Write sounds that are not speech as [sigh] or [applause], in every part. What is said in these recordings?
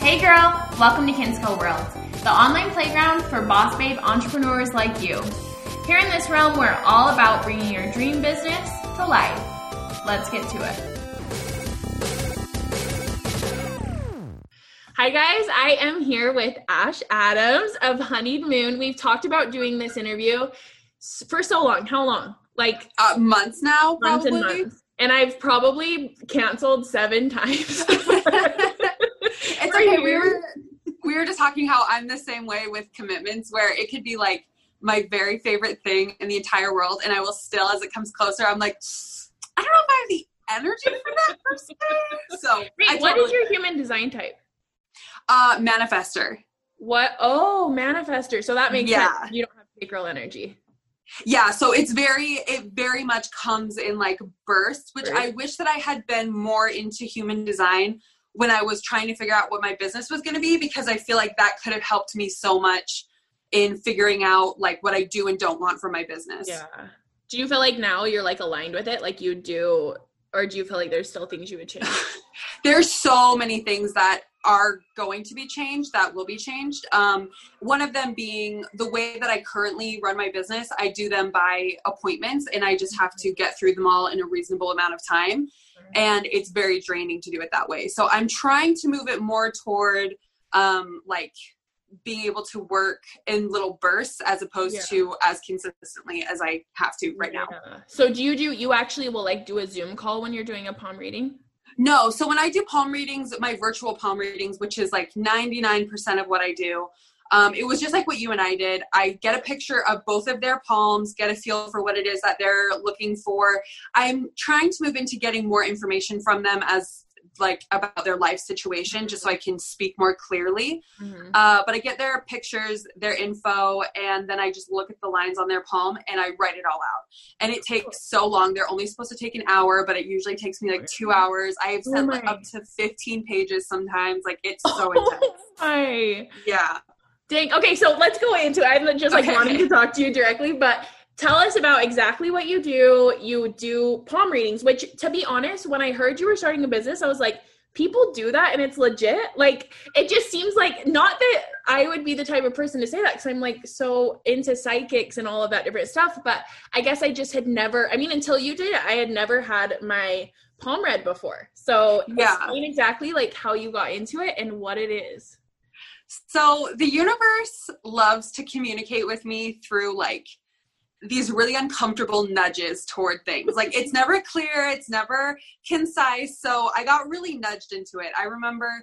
Hey girl, welcome to Kinsco World, the online playground for boss babe entrepreneurs like you. Here in this realm, we're all about bringing your dream business to life. Let's get to it. Hi, guys. I am here with Ash Adams of Honeyed Moon. We've talked about doing this interview for so long. How long? Like uh, months now, months probably. and months. And I've probably canceled seven times. [laughs] [laughs] it's okay. We were we were just talking how I'm the same way with commitments, where it could be like my very favorite thing in the entire world, and I will still, as it comes closer, I'm like, I don't know if I have the energy for that person. So, Wait, what is your human design type? Uh, manifester. What? Oh, manifester. So that makes yeah. sense. You don't have girl energy. Yeah, so it's very it very much comes in like bursts, which. I wish that I had been more into human design when I was trying to figure out what my business was going to be because I feel like that could have helped me so much in figuring out like what I do and don't want for my business. Yeah. Do you feel like now you're like aligned with it like you do or do you feel like there's still things you would change? [laughs] there's so many things that are going to be changed that will be changed um, one of them being the way that i currently run my business i do them by appointments and i just have to get through them all in a reasonable amount of time and it's very draining to do it that way so i'm trying to move it more toward um, like being able to work in little bursts as opposed yeah. to as consistently as i have to right yeah. now so do you do you actually will like do a zoom call when you're doing a palm reading no so when i do palm readings my virtual palm readings which is like 99% of what i do um, it was just like what you and I did. I get a picture of both of their palms, get a feel for what it is that they're looking for. I'm trying to move into getting more information from them as like about their life situation just so I can speak more clearly. Mm-hmm. Uh, but I get their pictures, their info, and then I just look at the lines on their palm and I write it all out. And it takes so long. They're only supposed to take an hour, but it usually takes me like two hours. I have sent oh like up to 15 pages sometimes. Like it's so [laughs] oh intense. My. Yeah. Dang. Okay, so let's go into it. I'm just like okay. wanting to talk to you directly, but tell us about exactly what you do. You do palm readings, which to be honest, when I heard you were starting a business, I was like, people do that and it's legit. Like it just seems like not that I would be the type of person to say that because I'm like so into psychics and all of that different stuff. But I guess I just had never, I mean, until you did it, I had never had my palm read before. So yeah. explain exactly like how you got into it and what it is. So the universe loves to communicate with me through like these really uncomfortable nudges toward things. Like it's never clear, it's never concise. So I got really nudged into it. I remember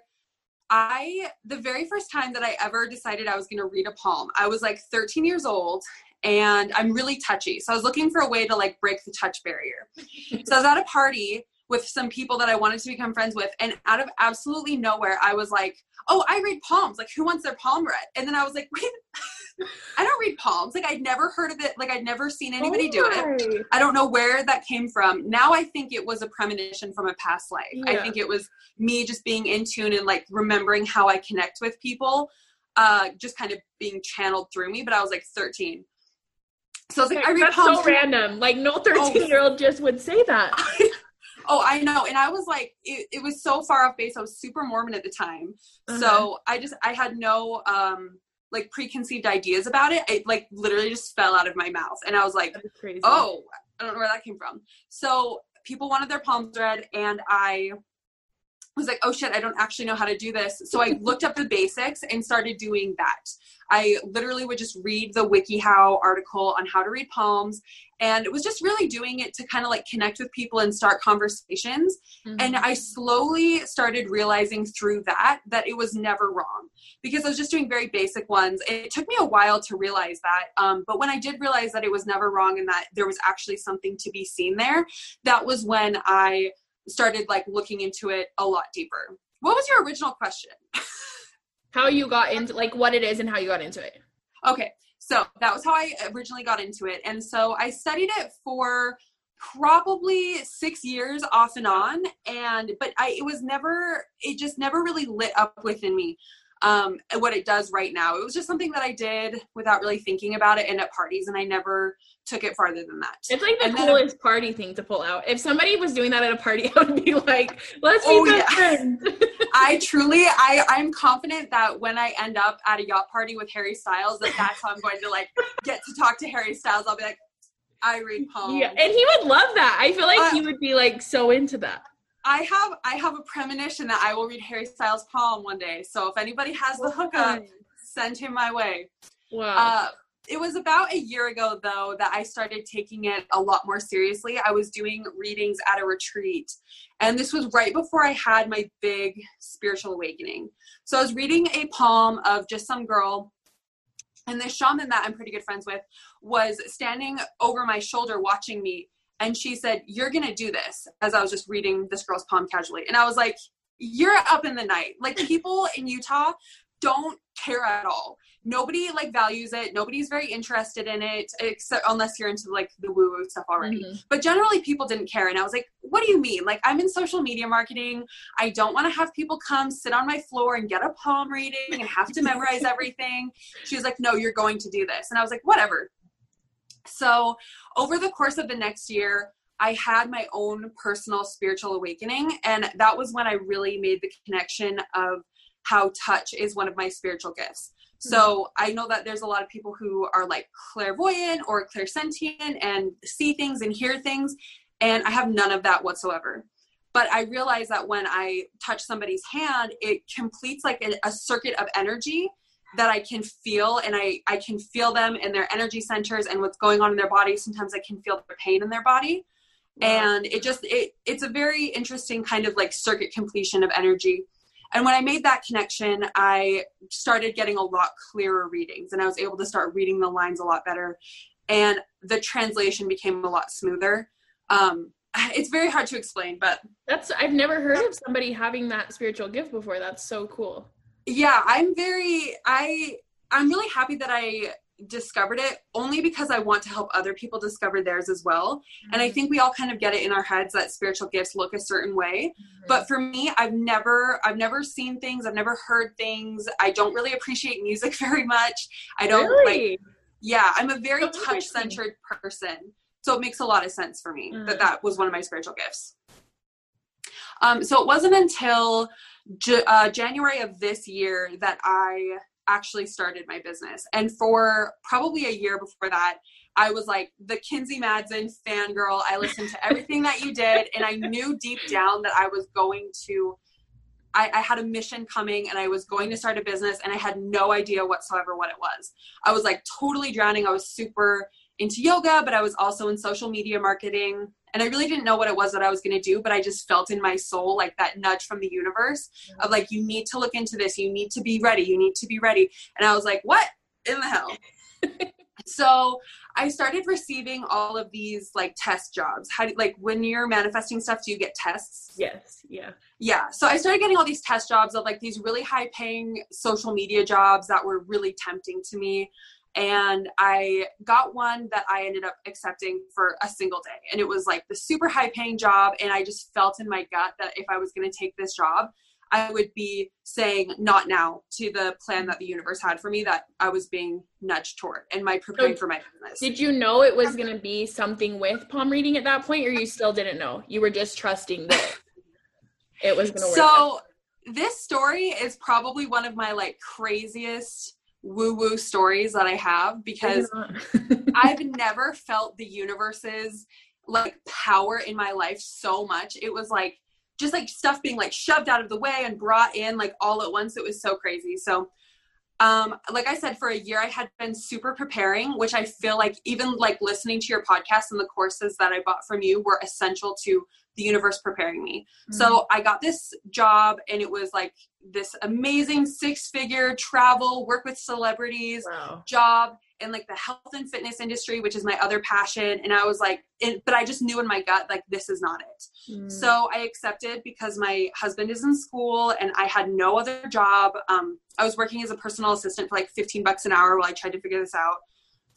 I the very first time that I ever decided I was going to read a palm, I was like 13 years old and I'm really touchy. So I was looking for a way to like break the touch barrier. so I was at a party with some people that I wanted to become friends with and out of absolutely nowhere I was like, oh, I read palms. Like, who wants their palm read? And then I was like, wait, [laughs] I don't read palms. Like, I'd never heard of it. Like, I'd never seen anybody oh do it. I don't know where that came from. Now I think it was a premonition from a past life. Yeah. I think it was me just being in tune and like remembering how I connect with people, uh, just kind of being channeled through me. But I was like 13. So I was like, I read That's palms. so random. Like, no [laughs] 13 year old just would say that. [laughs] Oh, I know. And I was like, it, it was so far off base. I was super Mormon at the time. Uh-huh. So I just, I had no, um, like preconceived ideas about it. It like literally just fell out of my mouth. And I was like, oh, I don't know where that came from. So people wanted their palms read and I was like, oh shit, I don't actually know how to do this. So I looked up the basics and started doing that. I literally would just read the WikiHow article on how to read palms and it was just really doing it to kind of like connect with people and start conversations mm-hmm. and i slowly started realizing through that that it was never wrong because i was just doing very basic ones it took me a while to realize that um, but when i did realize that it was never wrong and that there was actually something to be seen there that was when i started like looking into it a lot deeper what was your original question [laughs] how you got into like what it is and how you got into it okay so that was how I originally got into it. And so I studied it for probably six years off and on and but i it was never it just never really lit up within me um, what it does right now. It was just something that I did without really thinking about it and at parties, and I never took it farther than that. It's like the And coolest party thing to pull out. If somebody was doing that at a party, [laughs] I would be like, let's be Oh, best yeah. friends. [laughs] I truly, I, I'm confident that when I end up at a yacht party with Harry Styles, that that's how I'm going to like get to talk to Harry Styles. I'll be like, I read poems. yeah, and he would love that. I feel like Uh, he would be like so into that. I have, I have a premonition that I will read Harry Styles' poem one day. So if anybody has the hookup, send him my way. Wow. Uh, it was about a year ago, though, that I started taking it a lot more seriously. I was doing readings at a retreat, and this was right before I had my big spiritual awakening. So I was reading a poem of just some girl, and this shaman that I'm pretty good friends with was standing over my shoulder watching me. And she said, You're going to do this, as I was just reading this girl's palm casually. And I was like, You're up in the night. Like, people in Utah don't care at all. Nobody like values it. Nobody's very interested in it except unless you're into like the woo woo stuff already. Mhm. but generally people didn't care and i was like what do you mean? Like i'm in social media marketing. I don't want to have people come sit on my floor and get a palm reading and have to memorize [laughs] everything. She was like no you're going to do this. And i was like whatever. So over the course of the next year i had my own personal spiritual awakening and that was when i really made the connection of how touch is one of my spiritual gifts. Hmm. So I know that there's a lot of people who are like clairvoyant or clairsentient and see things and hear things, and I have none of that whatsoever. But I realize that when I touch somebody's hand, it completes like a, a circuit of energy that I can feel, and I I can feel them in their energy centers and what's going on in their body. Sometimes I can feel their pain in their body, and it just it it's a very interesting kind of like circuit completion of energy and when i made that connection i started getting a lot clearer readings and i was able to start reading the lines a lot better and the translation became a lot smoother um, [sighs] it's very hard to explain but That's I've never heard of somebody having that spiritual gift before. That's so cool. yeah i'm very i i'm really happy that i discovered it only because i want to help other people discover theirs as well. And i think we all kind of get it in our heads that spiritual gifts look a certain way. But for me i've never i've never seen things i've never heard things. I don't really appreciate music [laughs] very much. I don't like really? yeah i'm a very So touch centered person so it makes a lot of sense for me that Mhm. that was one of my spiritual gifts. Um, so it wasn't until J- uh, january of this year that i actually started my business and for probably a year before that I was like the Kinsey Madsen fangirl. I listened to everything that you did, and I knew deep down that I was going to. I, I had a mission coming, and I was going to start a business, and I had no idea whatsoever what it was. I was like totally drowning. I was super into yoga, but I was also in social media marketing, and I really didn't know what it was that I was going to do. But I just felt in my soul like that nudge from the universe of like, you need to look into this. You need to be ready. You need to be ready. And I was like, what in the hell? [laughs] so I started receiving all of these like test jobs. How do like when you're manifesting stuff, do you get tests? Yes. Yeah. Yeah. So I started getting all these test jobs of like these really high paying social media jobs that were really tempting to me. And I got one that I ended up accepting for a single day. And it was like the super high paying job. And I just felt in my gut that if I was going to take this job, I would be saying not now to the plan that the universe had for me that I was being nudged toward and my preparing So for my business. Did you know it was going to be something with palm reading at that point, or you still didn't know? You were just trusting that it was going to work. out? So this story is probably one of my like craziest woo woo stories that I have because [laughs] I've never felt the universe's like power in my life so much. It was like just like stuff being like shoved out of the way and brought in like all at once. It was so crazy. So um like I said for a year I had been super preparing, which I feel like even like listening to your podcast and the courses that I bought from you were essential to the universe preparing me. So I got this job and it was like this amazing six figure travel, work with celebrities wow. job in like the health and fitness industry, which is my other passion. And I was like, it, but I just knew in my gut, like, this is not it. Mm. So I accepted because my husband is in school and I had no other job. Um, I was working as a personal assistant for like 15 bucks an hour while I tried to figure this out.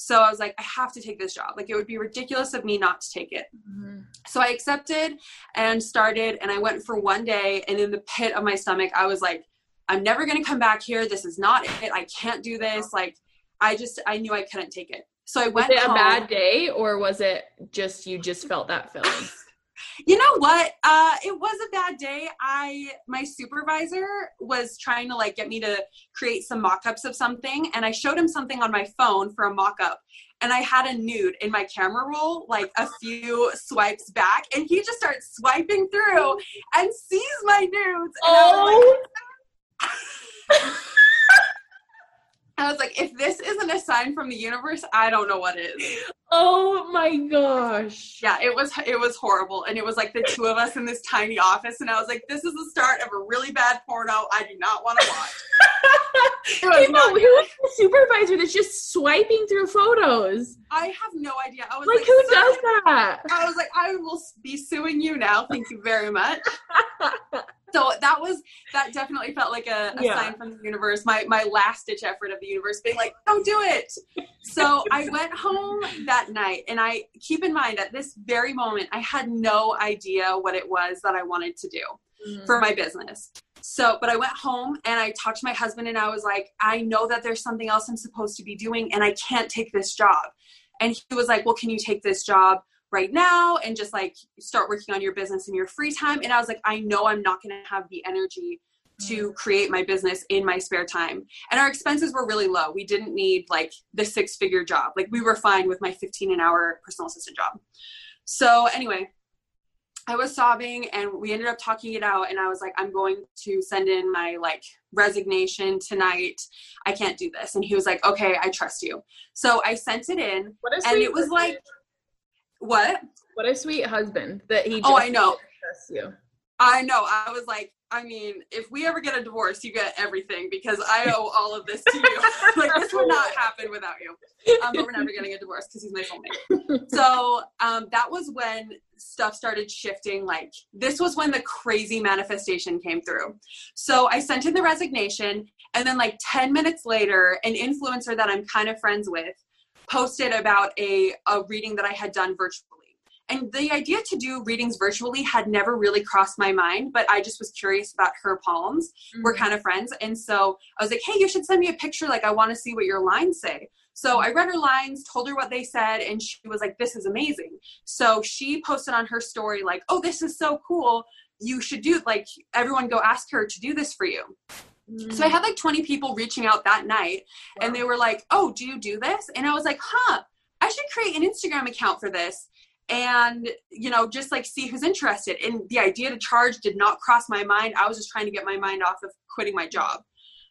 So I was like, I have to take this job. Like, it would be ridiculous of me not to take it. Mhm. So I accepted and started, and I went for one day, and in the pit of my stomach, I was like, I'm never going to come back here. This is not it. I can't do this. Like, I just, I knew I couldn't take it. So I went. Was it home. a bad day or was it just you just felt that feeling? [laughs] you know what? Uh it was a bad day. I my supervisor was trying to like get me to create some mock-ups of something and i showed him something on my phone for a mock-up and i had a nude in my camera roll like a few swipes back and he just starts swiping through and sees my nudes and oh [laughs] I was like, was if this isn't a sign from the universe, I don't know what is. oh my gosh Yeah, it was it was horrible, and it was like the two of us in this tiny office, and I was like, this is the start of a really bad porno. I do not want to watch. [laughs] It was Hey, not Mo, who is the supervisor that's just swiping through photos? I have no idea. I was Like, like, who so- does that? I was like, I will be suing you now. Thank you very much. [laughs] so that was that definitely felt like a, a Yeah. sign from the universe. My my last ditch effort of the universe being like, don't do it. So I [laughs] went home that night, and I keep in mind at this very moment, I had no idea what it was that I wanted to do. Mm. for my business. So, but I went home and I talked to my husband and I was like, I know that there's something else I'm supposed to be doing and I can't take this job. And he was like, Well, can you take this job right now and just like start working on your business in your free time? And I was like, I know I'm not going to have the energy to create my business in my spare time. And our expenses were really low. We didn't need like the six figure job. Like we were fine with my 15 an hour personal assistant job. So, anyway, I was sobbing and we ended up talking it out and I was like I'm going to send in my like resignation tonight. I can't do this. And he was like, "Okay, I trust you." So I sent it in What and it was like what? what a sweet husband that he. Oh, just I know. you. I know. I was like, I mean, if we ever get a divorce, you get everything because I owe all of this to you. [laughs] like this would not happen without you. Um, but we're never getting a divorce because he's my soulmate. [laughs] So um, that was when stuff started shifting. Like this was when the crazy manifestation came through. So I sent in the resignation, and then like ten minutes later, an influencer that I'm kind of friends with posted about a, a reading that I had done virtually. And the idea to do readings virtually had never really crossed my mind, but I just was curious about her palms. Mm-hmm. We're kind of friends. And so I was like, hey, you should send me a picture. Like, I want to see what your lines say. So I read her lines, told her what they said, and she was like, this is amazing. So she posted on her story, like, oh, this is so cool. You should do, like, everyone go ask her to do this for you. So I had like 20 people reaching out that night, and they were like, oh, do you do this? And I was like, huh, I should create an Instagram account for this and you know just like see who's interested. And the idea to charge did not cross my mind. I was just trying to get my mind off of quitting my job.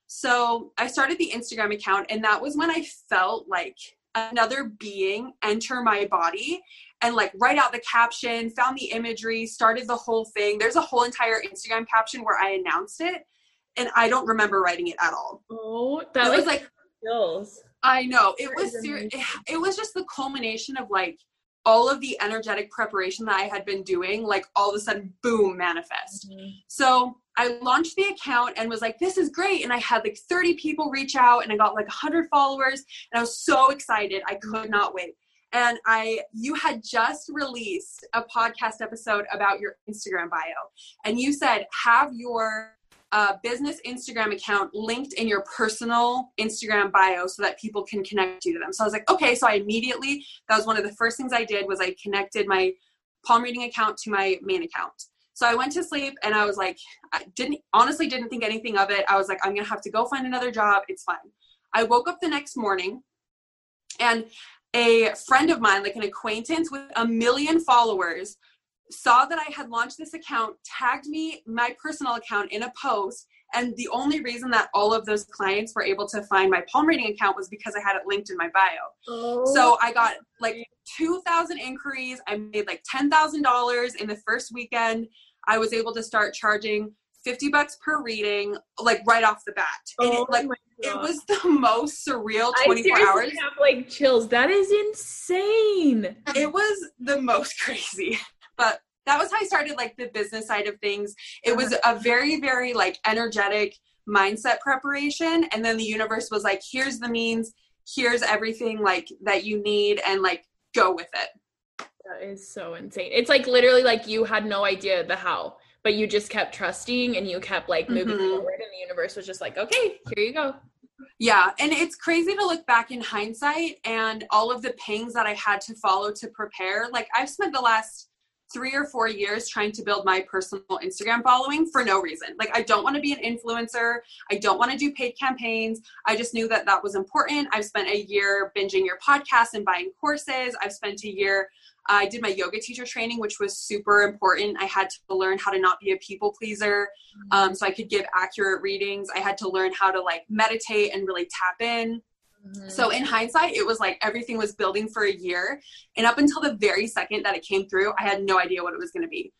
So i started the instagram account and that was when i felt like another being enter my body and like write out the caption found the imagery started the whole thing. There's a whole entire instagram caption where i announced it and i don't remember writing it at all Oh, that it like, was like skills. I know. It was it, it was just the culmination of like all of the energetic preparation that I had been doing, like all of a sudden, boom, manifest. Mm-hmm. So I launched the account and was like, this is great. And I had like 30 people reach out and I got like 100 followers. And I was so excited. I could mm-hmm. not wait. And I, you had just released a podcast episode about your Instagram bio. And you said, have your uh, business Instagram account linked in your personal Instagram bio so that people can connect you to them. So I was like, okay. So I immediately, that was one of the first things I did was I connected my palm reading account to my main account. So I went to sleep and I was like, I didn't honestly didn't think anything of it. I was like, I'm gonna have to go find another job. It's fine. I woke up the next morning and a friend of mine, like an acquaintance with a million followers, saw that I had launched this account, tagged me my personal account in a post. And the only reason that all of those clients were able to find my palm reading account was because I had it linked in my bio. Oh. So I got like 2,000 inquiries. I made like $10,000 in the first weekend. I was able to start charging 50 bucks per reading, like right off the bat. And Oh it, like, it was the most surreal I 24 seriously hours. have like chills. That is insane. It was the most [laughs] crazy. But that was how I started like the business side of things. It was a very, very like energetic mindset preparation. And then the universe was like, here's the means, here's everything like that you need, and like go with it. That is so insane. It's like literally like you had no idea the how, but you just kept trusting and you kept like moving mm-hmm. forward and the universe was just like okay here you go yeah and it's crazy to look back in hindsight and all of the pangs that i had to follow to prepare like i've spent the last three or four years trying to build my personal Instagram following for no reason. Like, I don't want to be an influencer. I don't want to do paid campaigns. I just knew that that was important. I've spent a year binging your podcast and buying courses. I've spent a year. I did my yoga teacher training, which was super important. I had to learn how to not be a people pleaser um, so I could give accurate readings. I had to learn how to like meditate and really tap in. Mm-hmm. So in hindsight, it was like everything was building for a year. And up until the very second that it came through, I had no idea what it was going to be.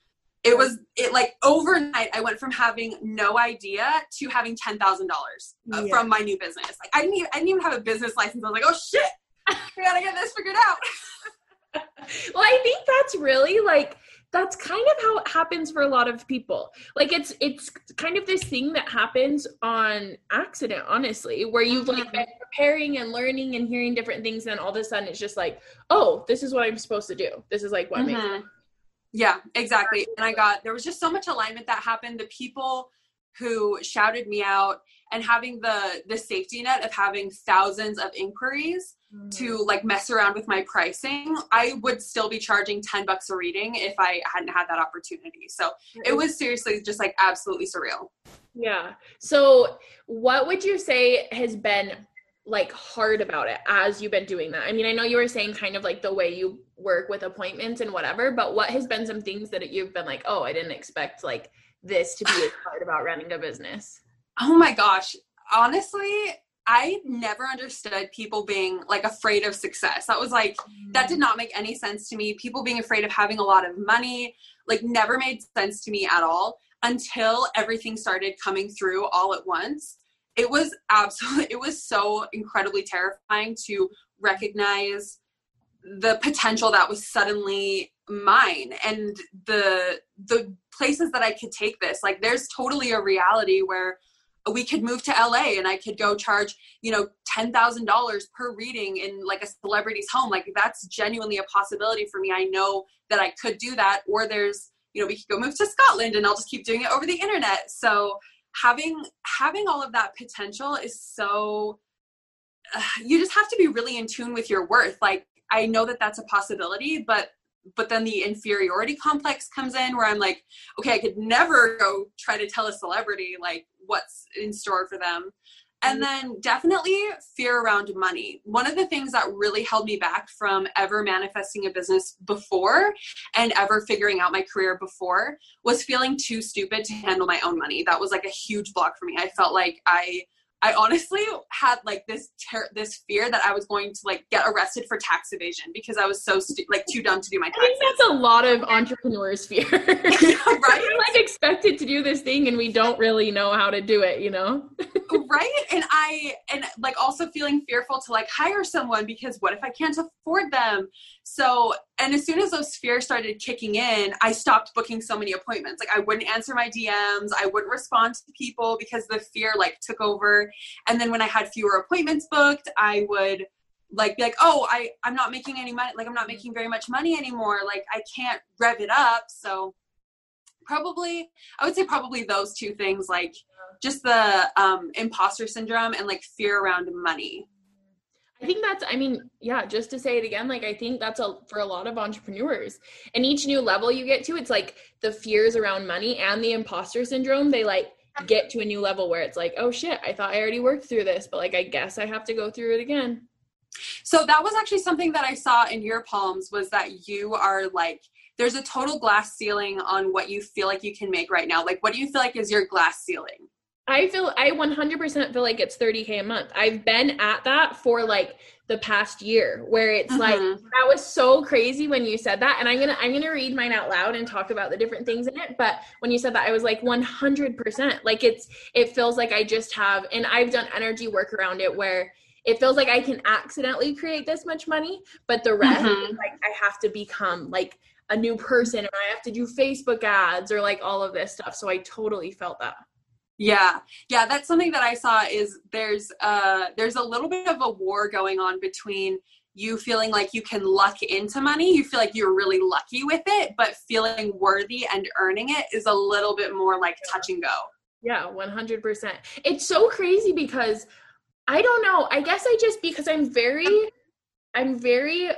It was it like overnight. I went from having no idea to having ten thousand uh, dollars from my new business. Like I didn't even I didn't even have a business license. I was like, oh shit, [laughs] we gotta get this figured out. [laughs] well, I think that's really like that's kind of how it happens for a lot of people like it's it's kind of this thing that happens on accident honestly where you've like mm-hmm. been preparing and learning and hearing different things and all of a sudden it's just like oh this is what i'm supposed to do this is like what mm-hmm. makes yeah exactly and i got there was just so much alignment that happened the people who shouted me out and having the the safety net of having thousands of inquiries. To like mess around with my pricing i would still be charging 10 bucks a reading if i hadn't had that opportunity. So it was seriously just like absolutely surreal. Yeah. So what would you say has been like hard about it as you've been doing that? I mean i know you were saying kind of like the way you work with appointments and whatever but what has been some things that you've been like oh i didn't expect like this to be as hard about running a business? Oh my gosh. Honestly, I never understood people being like afraid of success. That was like, that did not make any sense to me. People being afraid of having a lot of money, like, never made sense to me at all until everything started coming through all at once. It was absolutely, [laughs] it was so incredibly terrifying to recognize the potential that was suddenly mine and the the places that I could take this like there's totally a reality where we could move to LA and I could go charge, you know, $10,000 per reading in like a celebrity's home. Like that's genuinely a possibility for me. I know that I could do that. Or there's, you know, we could go move to Scotland and I'll just keep doing it over the internet. So having, having all of that potential is so, uh, you just have to be really in tune with your worth. Like I know that that's a possibility, but but then the inferiority complex comes in where I'm like, okay, I could never go try to tell a celebrity like what's in store for them. And mm-hmm. then definitely fear around money. One of the things that really held me back from ever manifesting a business before and ever figuring out my career before was feeling too stupid to handle my own money. That was like a huge block for me. I felt like I I honestly had like this ter- this fear that I was going to like get arrested for tax evasion because I was so stu- like too dumb to do my taxes. I think that's a lot of entrepreneurs' fear. [laughs] [laughs] right? We're like expected to do this thing and we don't really know how to do it, you know? Right? And I and like also feeling fearful to like hire someone because what if I can't afford them? So, and as soon as those fears started kicking in, I stopped booking so many appointments. Like I wouldn't answer my DMs, I wouldn't respond to people because the fear like took over. And then when I had fewer appointments booked, I would like be like, "Oh, I I'm not making any money. Like I'm not making very much money anymore. Like I can't rev it up." So probably I would say probably those two things like just the um imposter syndrome and like fear around money. I think that's, I mean, yeah, just to say it again, like I think that's a for a lot of entrepreneurs. And each new level you get to, it's like the fears around money and the imposter syndrome, they like get to a new level where it's like, oh shit, I thought I already worked through this, but like I guess I have to go through it again. So that was actually something that I saw in your palms was that you are like there's a total glass ceiling on what you feel like you can make right now. Like what do you feel like is your glass ceiling? I feel I 100% feel like it's 30k a month. I've been at that for like the past year where it's mm-hmm. like that was so crazy when you said that and I'm going to I'm going to read mine out loud and talk about the different things in it, but when you said that I was like 100%. Like it's it feels like I just have and I've done energy work around it where it feels like I can accidentally create this much money, but the rest mm-hmm. like I have to become like a new person and I have to do Facebook ads or like all of this stuff. So I totally felt that. Yeah. Yeah, that's something that I saw is there's uh there's a little bit of a war going on between you feeling like you can luck into money, you feel like you're really lucky with it, but feeling worthy and earning it is a little bit more like touch and go. Yeah, 100%. It's so crazy because I don't know. I guess I just because I'm very I'm very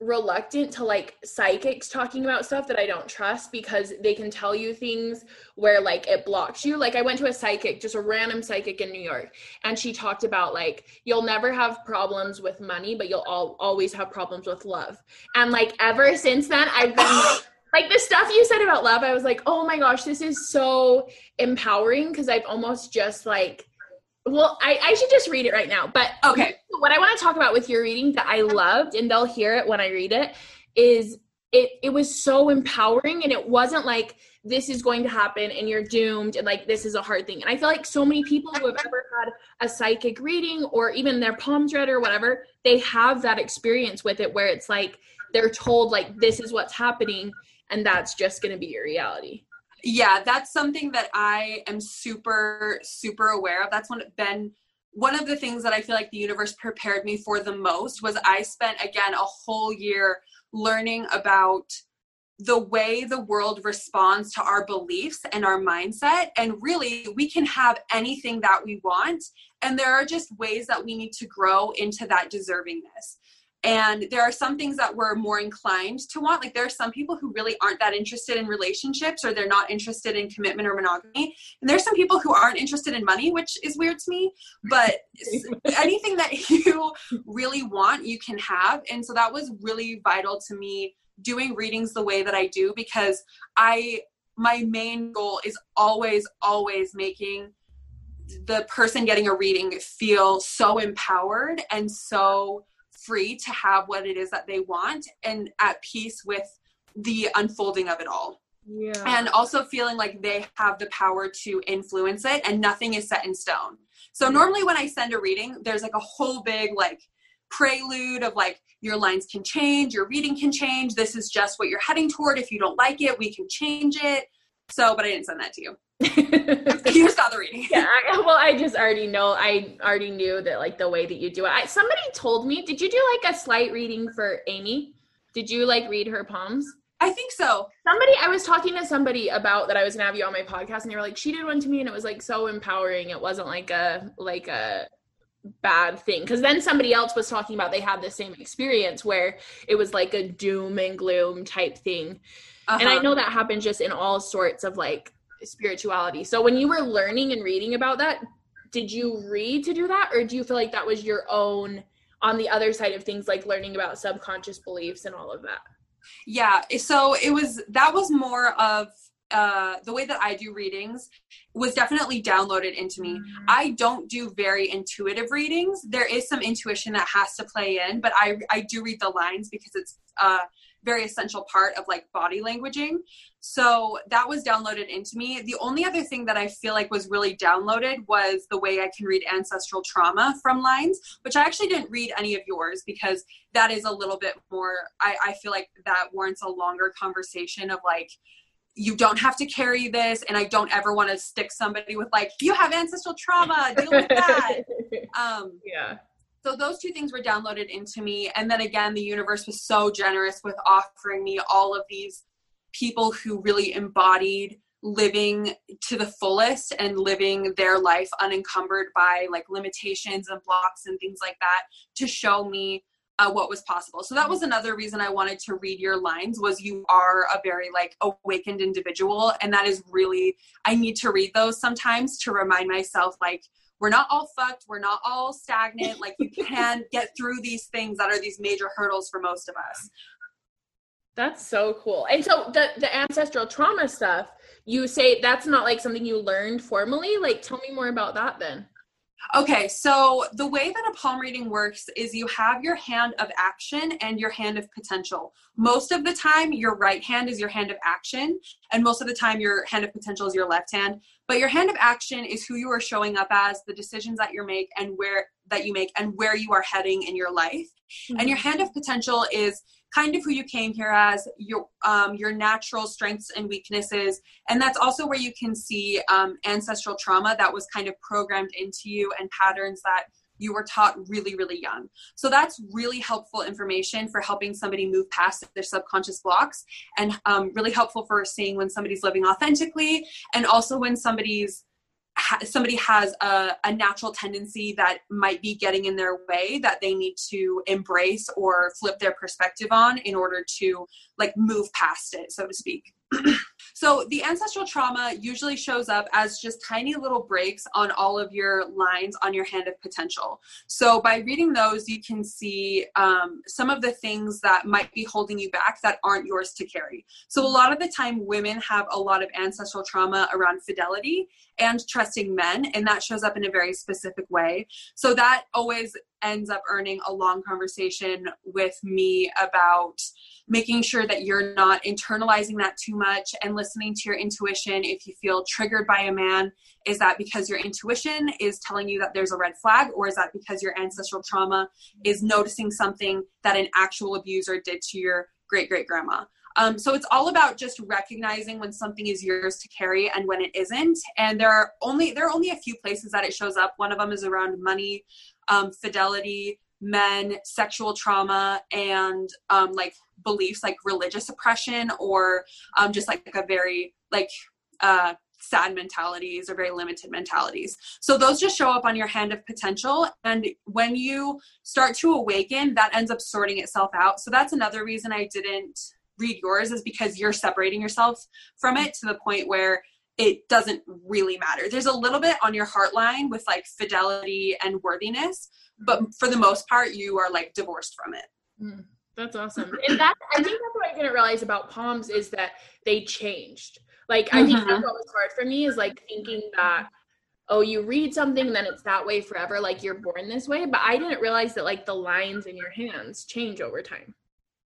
reluctant to like psychics talking about stuff that I don't trust because they can tell you things where like it blocks you. Like I went to a psychic, just a random psychic in New York, and she talked about like you'll never have problems with money, but you'll all, always have problems with love. And like ever since then, I've been [laughs] like the stuff you said about love, I was like, "Oh my gosh, this is so empowering" because I've almost just like well, I, I should just read it right now. But okay, what I want to talk about with your reading that I loved, and they'll hear it when I read it, is it it was so empowering, and it wasn't like this is going to happen and you're doomed, and like this is a hard thing. And I feel like so many people who have ever had a psychic reading or even their palms read or whatever, they have that experience with it where it's like they're told like this is what's happening, and that's just going to be your reality yeah that's something that i am super super aware of. That's one been one of the things that i feel like the universe prepared me for the most was i spent again a whole year learning about the way the world responds to our beliefs and our mindset. And really we can have anything that we want. And there are just ways that we need to grow into that deservingness and there are some things that we're more inclined to want. Like there are some people who really aren't that interested in relationships or they're not interested in commitment or monogamy. And there's some people who aren't interested in money which is weird to me. But [laughs] anything that you really want you can have. And so that was really vital to me doing readings the way that i do because i my main goal is always always making the person getting a reading feel so empowered and so free to have what it is that they want and at peace with the unfolding of it all. Yeah. And also feeling like they have the power to influence it and nothing is set in stone. So normally when I send a reading, there's like a whole big like prelude of like your lines can change, your reading can change. This is just what you're heading toward. If you don't like it, we can change it. So, but I didn't send that to you. [laughs] you just got the reading. Yeah. I, well, I just already know. I already knew that like the way that you do it. I, somebody told me. Did you do like a slight reading for Amy? Did you like read her palms? I think so. Somebody, I was talking to somebody about that I was gonna have you on my podcast, and they were like, she did one to me, and it was like so empowering. It wasn't like a like a bad thing because then somebody else was talking about they had the same experience where it was like a doom and gloom type thing uh-huh. and i uh-huh. know that happens just in all sorts of like spirituality. So when you were learning and reading about that, did you read to do that or do you feel like that was your own on the other side of things like learning about subconscious beliefs and all of that? Yeah, so it was that was more of uh, the way that I do readings was definitely downloaded into me. Mm-hmm. I don't do very intuitive readings. There is some intuition that has to play in, but I I do read the lines because it's uh very essential part of like body languaging. So that was downloaded into me. The only other thing that I feel like was really downloaded was the way I can read ancestral trauma from lines, which I actually didn't read any of yours because that is a little bit more, I, I feel like that warrants a longer conversation of like, you don't have to carry this and i don't ever want to stick somebody with like you have ancestral trauma deal with that [laughs] um yeah so those two things were downloaded into me. And then again the universe was so generous with offering me all of these people who really embodied living to the fullest and living their life unencumbered by like limitations and blocks and things like that to show me uh, what was possible. So that was another reason i wanted to read your lines was you are a very like awakened individual. And that is really i need to read those sometimes to remind myself like we're not all fucked we're not all stagnant like you can get through these things that are these major hurdles for most of us. That's so cool. And so the the ancestral trauma stuff you say that's not like something you learned formally? Like tell me more about that then Okay, so the way that a palm reading works is you have your hand of action and your hand of potential. Most of the time, your right hand is your hand of action, and most of the time, your hand of potential is your left hand. But your hand of action is who you are showing up as, the decisions that you make, and where that you make, and where you are heading in your life. Mm-hmm. And your hand of potential is kind of who you came here as your um, your natural strengths and weaknesses and that's also where you can see um, ancestral trauma that was kind of programmed into you and patterns that you were taught really, really young. So that's really helpful information for helping somebody move past their subconscious blocks and um, really helpful for seeing when somebody's living authentically and also when somebody's somebody has a, a, natural tendency that might be getting in their way that they need to embrace or flip their perspective on in order to like move past it so to speak [clears throat] so the ancestral trauma usually shows up as just tiny little breaks on all of your lines on your hand of potential. So by reading those, you can see um, some of the things that might be holding you back that aren't yours to carry. So a lot of the time, women have a lot of ancestral trauma around fidelity and trusting men, and that shows up in a very specific way. So that always ends up earning a long conversation with me about making sure that you're not internalizing that too much and listening to your intuition if you feel triggered by a man is that because your intuition is telling you that there's a red flag or is that because your ancestral trauma is noticing something that an actual abuser did to your great great grandma um, so it's all about just recognizing when something is yours to carry and when it isn't. And there are only there are only a few places that it shows up. One of them is around money, um, fidelity, men, sexual trauma, and um, like beliefs like religious oppression or um, just like a very like uh, sad mentalities or very limited mentalities. So those just show up on your hand of potential. And when you start to awaken, that ends up sorting itself out. So that's another reason I didn't read yours is because you're separating yourself from it to the point where it doesn't really matter. There's a little bit on your heart line with like fidelity and worthiness, but for the most part, you are like divorced from it. Mm, that's awesome. [laughs] And that I think that's what I didn't realize about palms is that they changed. Like I think mm-hmm. that's what was hard for me is like thinking that oh you read something and then it's that way forever like you're born this way but i didn't realize that like the lines in your hands change over time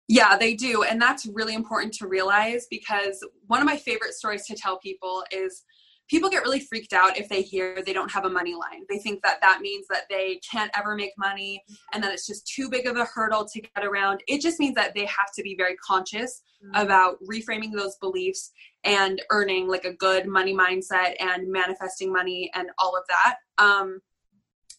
yeah, they do. And that's really important to realize because one of my favorite stories to tell people is people get really freaked out if they hear they don't have a money line. They think that that means that they can't ever make money and that it's just too big of a hurdle to get around. It just means that they have to be very conscious mm-hmm. about reframing those beliefs and earning like a good money mindset and manifesting money and all of that. Um,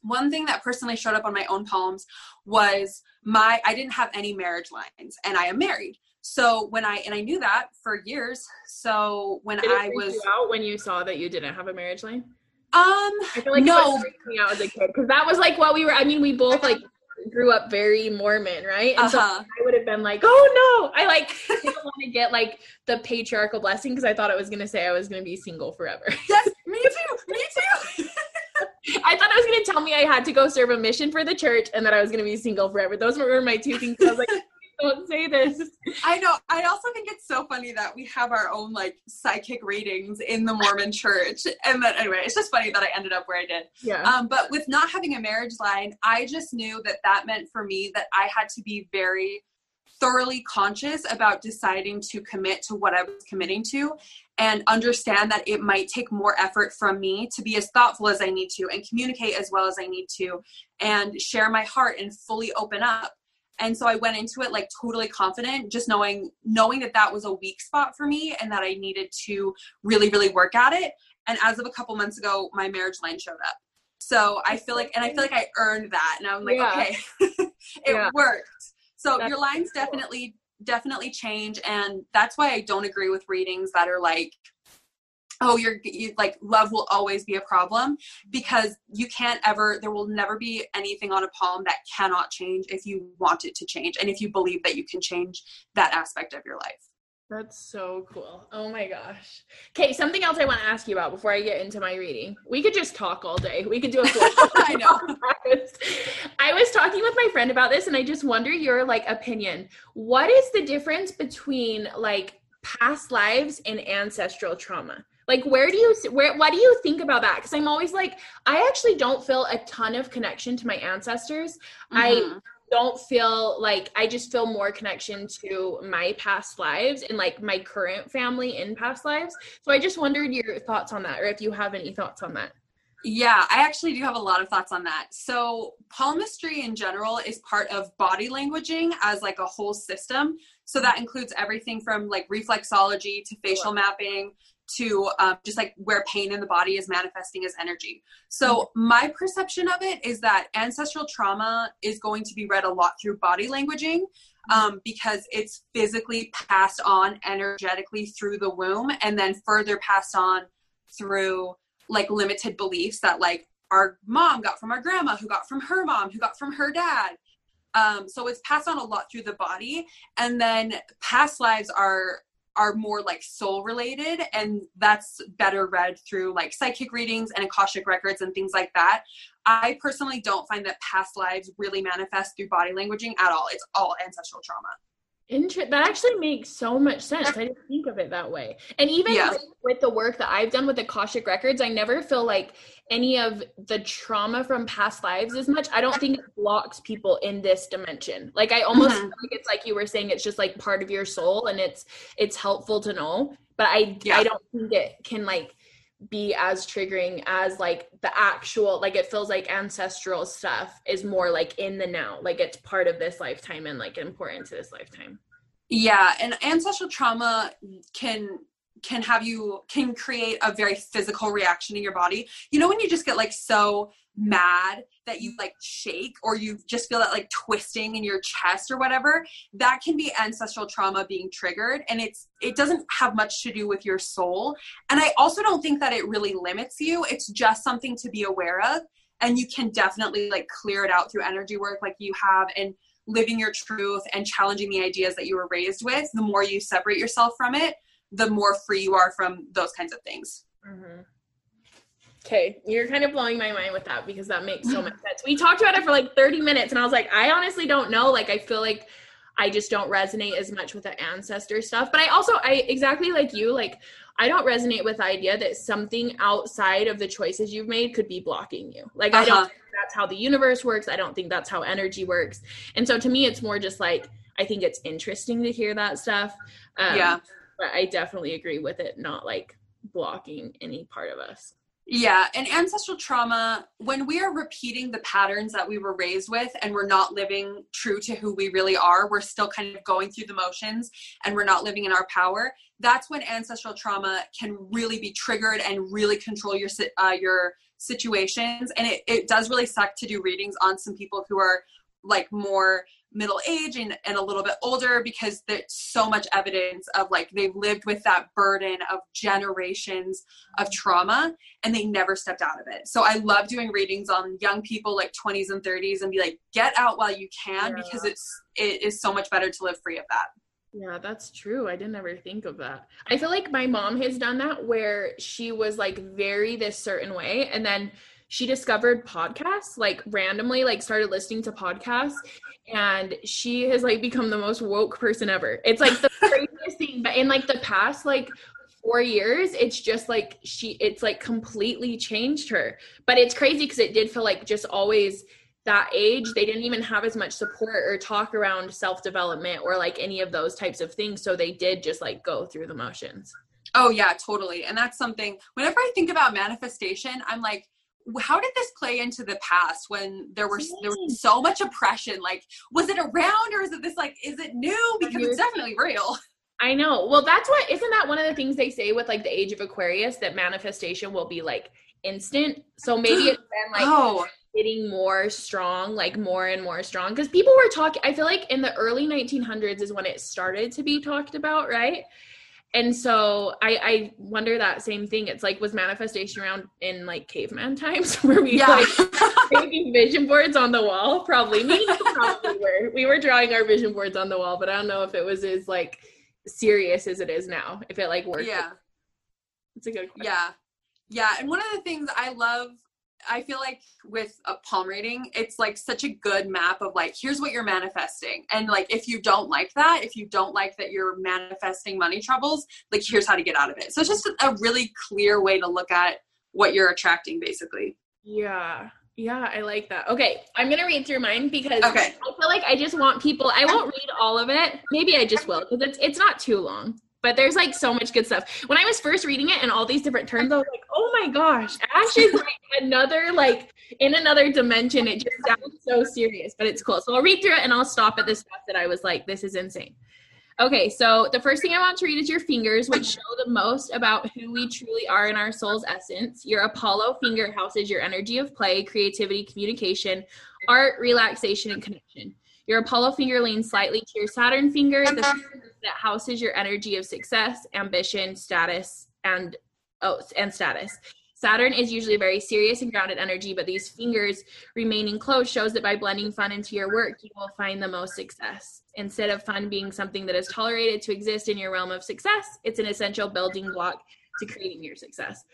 one thing that personally showed up on my own palms was my I didn't have any marriage lines and I am married. So when I and I knew that for years. So when I was out when you saw that you didn't have a marriage line? Um I feel like no. me out as a kid because that was like what we were I mean we both like grew up very Mormon, right? And uh-huh. so I would have been like, oh no, I like didn't want to get like the patriarchal blessing because I thought it was gonna say I was gonna be single forever. Yes, me too, me too. I thought it was going to tell me I had to go serve a mission for the church and that I was going to be single forever. Those were my two things. I was like, [laughs] don't say this. I know. I also think it's so funny that we have our own like psychic readings in the Mormon church. And that anyway, it's just funny that I ended up where I did. Yeah. Um, but with not having a marriage line, I just knew that that meant for me that I had to be very thoroughly conscious about deciding to commit to what I was committing to and understand that it might take more effort from me to be as thoughtful as I need to and communicate as well as I need to and share my heart and fully open up. And so I went into it like totally confident, just knowing knowing that that was a weak spot for me and that I needed to really really work at it. And as of a couple months ago, my marriage line showed up. So I feel like and I feel like I earned that and I'm like, yeah. okay, [laughs] it yeah. worked. So that's your lines cool. definitely definitely change and that's why I don't agree with readings that are like oh you're you, like love will always be a problem because you can't ever there will never be anything on a palm that cannot change if you want it to change and if you believe that you can change that aspect of your life that's so cool. Oh my gosh. Okay, something else I want to ask you about before I get into my reading. We could just talk all day. We could do a full [laughs] I know. I was talking with my friend about this and I just wonder your like opinion. What is the difference between like past lives and ancestral trauma? Like where do you where what do you think about that? Cuz I'm always like I actually don't feel a ton of connection to my ancestors. Mm-hmm. I don't feel like I just feel more connection to my past lives and like my current family in past lives. So I just wondered your thoughts on that or if you have any thoughts on that. Yeah, I actually do have a lot of thoughts on that. So, palmistry in general is part of body languaging as like a whole system. So that includes everything from like reflexology to facial mapping to um, just like where pain in the body is manifesting as energy. So my perception of it is that ancestral trauma is going to be read a lot through body languaging um, because it's physically passed on energetically through the womb and then further passed on through like limited beliefs that like our mom got from our grandma who got from her mom who got from her dad. Um, so it's passed on a lot through the body. And then past lives are are more like soul related and that's better read through like psychic readings and akashic records and things like that. I personally don't find that past lives really manifest through body languaging at all. It's all ancestral trauma Inter- that actually makes so much sense. I didn't think of it that way. And even Yeah. with, with the work that I've done with Akashic Records, I never feel like any of the trauma from past lives as much. I don't think it blocks people in this dimension. Like I almost Mhm. feel like it's like you were saying, it's just like part of your soul and it's it's helpful to know. But I Yeah. I don't think it can like be as triggering as like the actual like it feels like ancestral stuff is more like in the now like it's part of this lifetime and like important to this lifetime Yeah, and ancestral trauma can can have you can create a very physical reaction in your body. You know when you just get like so mad that you like shake or you just feel that like twisting in your chest or whatever, that can be ancestral trauma being triggered and it's it doesn't have much to do with your soul. And I also don't think that it really limits you. It's just something to be aware of and you can definitely like clear it out through energy work like you have and living your truth and challenging the ideas that you were raised with, the more you separate yourself from it, the more free you are from those kinds of things. Mm-hmm. Okay, you're kind of blowing my mind with that because that makes so much sense. We talked about it for like 30 minutes and I was like, I honestly don't know. Like, I feel like I just don't resonate as much with the ancestor stuff. But I also, I exactly like you, like, I don't resonate with the idea that something outside of the choices you've made could be blocking you. Like, I Uh-huh. don't think that's how the universe works. I don't think that's how energy works. And so to me, it's more just like, I think it's interesting to hear that stuff. Um, Yeah. But I definitely agree with it not like blocking any part of us. Yeah, and ancestral trauma, when we are repeating the patterns that we were raised with and we're not living true to who we really are, we're still kind of going through the motions and we're not living in our power. That's when ancestral trauma can really be triggered and really control your uh, your situations. And it, it does really suck to do readings on some people who are like more middle age and, and a little bit older because there's so much evidence of like they've lived with that burden of generations of trauma and they never stepped out of it. So I love doing readings on young people like 20s and 30s and be like, get out while you can Yeah. because it's it is so much better to live free of that. Yeah, that's true. I didn't ever think of that. I feel like my mom has done that where she was like very this certain way and then she discovered podcasts like randomly like started listening to podcasts and she has like become the most woke person ever. It's like the [laughs] craziest thing but in like the past like 4 years it's just like she it's like completely changed her. But it's crazy cuz it did feel like just always that age they didn't even have as much support or talk around self-development or like any of those types of things so they did just like go through the motions Oh yeah, totally. And that's something whenever I think about manifestation, I'm like how did this play into the past when there were there was so much oppression? Like was it around or is it this like is it new? Because it's definitely real. [laughs] I know. Well that's what isn't that one of the things they say with like the age of aquarius that manifestation will be like instant? So [gasps] maybe it's been like oh. getting more strong, like more and more strong. Because people were talking, I feel like in the early 1900s is when it started to be talked about, right? And so I, I wonder that same thing. It's like, was manifestation around in like caveman times [laughs] where we yeah like making vision boards on the wall? Probably. Me probably were. We were drawing our vision boards on the wall, but I don't know if it was as like serious as it is now. If it like worked. yeah It's a good question. Yeah. Yeah. And one of the things I love, I feel like with a palm reading, it's like such a good map of like, here's what you're manifesting. And like, if you don't like that, if you don't like that you're manifesting money troubles, like, here's how to get out of it. So it's just a really clear way to look at what you're attracting, basically. Yeah. Yeah, I like that. Okay, I'm gonna read through mine because Okay. I feel like I just want people. I won't read all of it. Maybe I just will because it's it's not too long. But there's like so much good stuff. When I was first reading it and all these different terms, I was like, oh my gosh, Ash is like another like in another dimension. It just sounds so serious, but it's cool. So I'll read through it and I'll stop at the stuff that I was like, this is insane. Okay, so the first thing I want to read is your fingers, which show the most about who we truly are in our soul's essence. Your Apollo finger houses your energy of play, creativity, communication, art, relaxation, and connection. Your Apollo finger leans slightly to your Saturn finger, the finger that houses your energy of success, ambition, status, and oh, and status. Saturn is usually a very serious and grounded energy, but these fingers remaining closed shows that by blending fun into your work, you will find the most success. Instead of fun being something that is tolerated to exist in your realm of success, it's an essential building block to creating your success.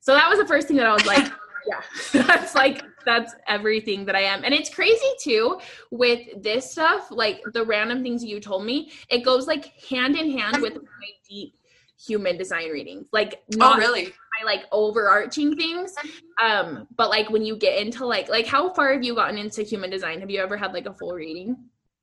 So that was the first thing that I was like, yeah, [laughs] that's like, that's everything that I am. And it's crazy too with this stuff, like the random things you told me, it goes like hand in hand with [laughs] my deep human design readings. Like, oh, not oh, really? My like overarching things. Um, but like when you get into like, like how far have you gotten into human design? Have you ever had like a full reading?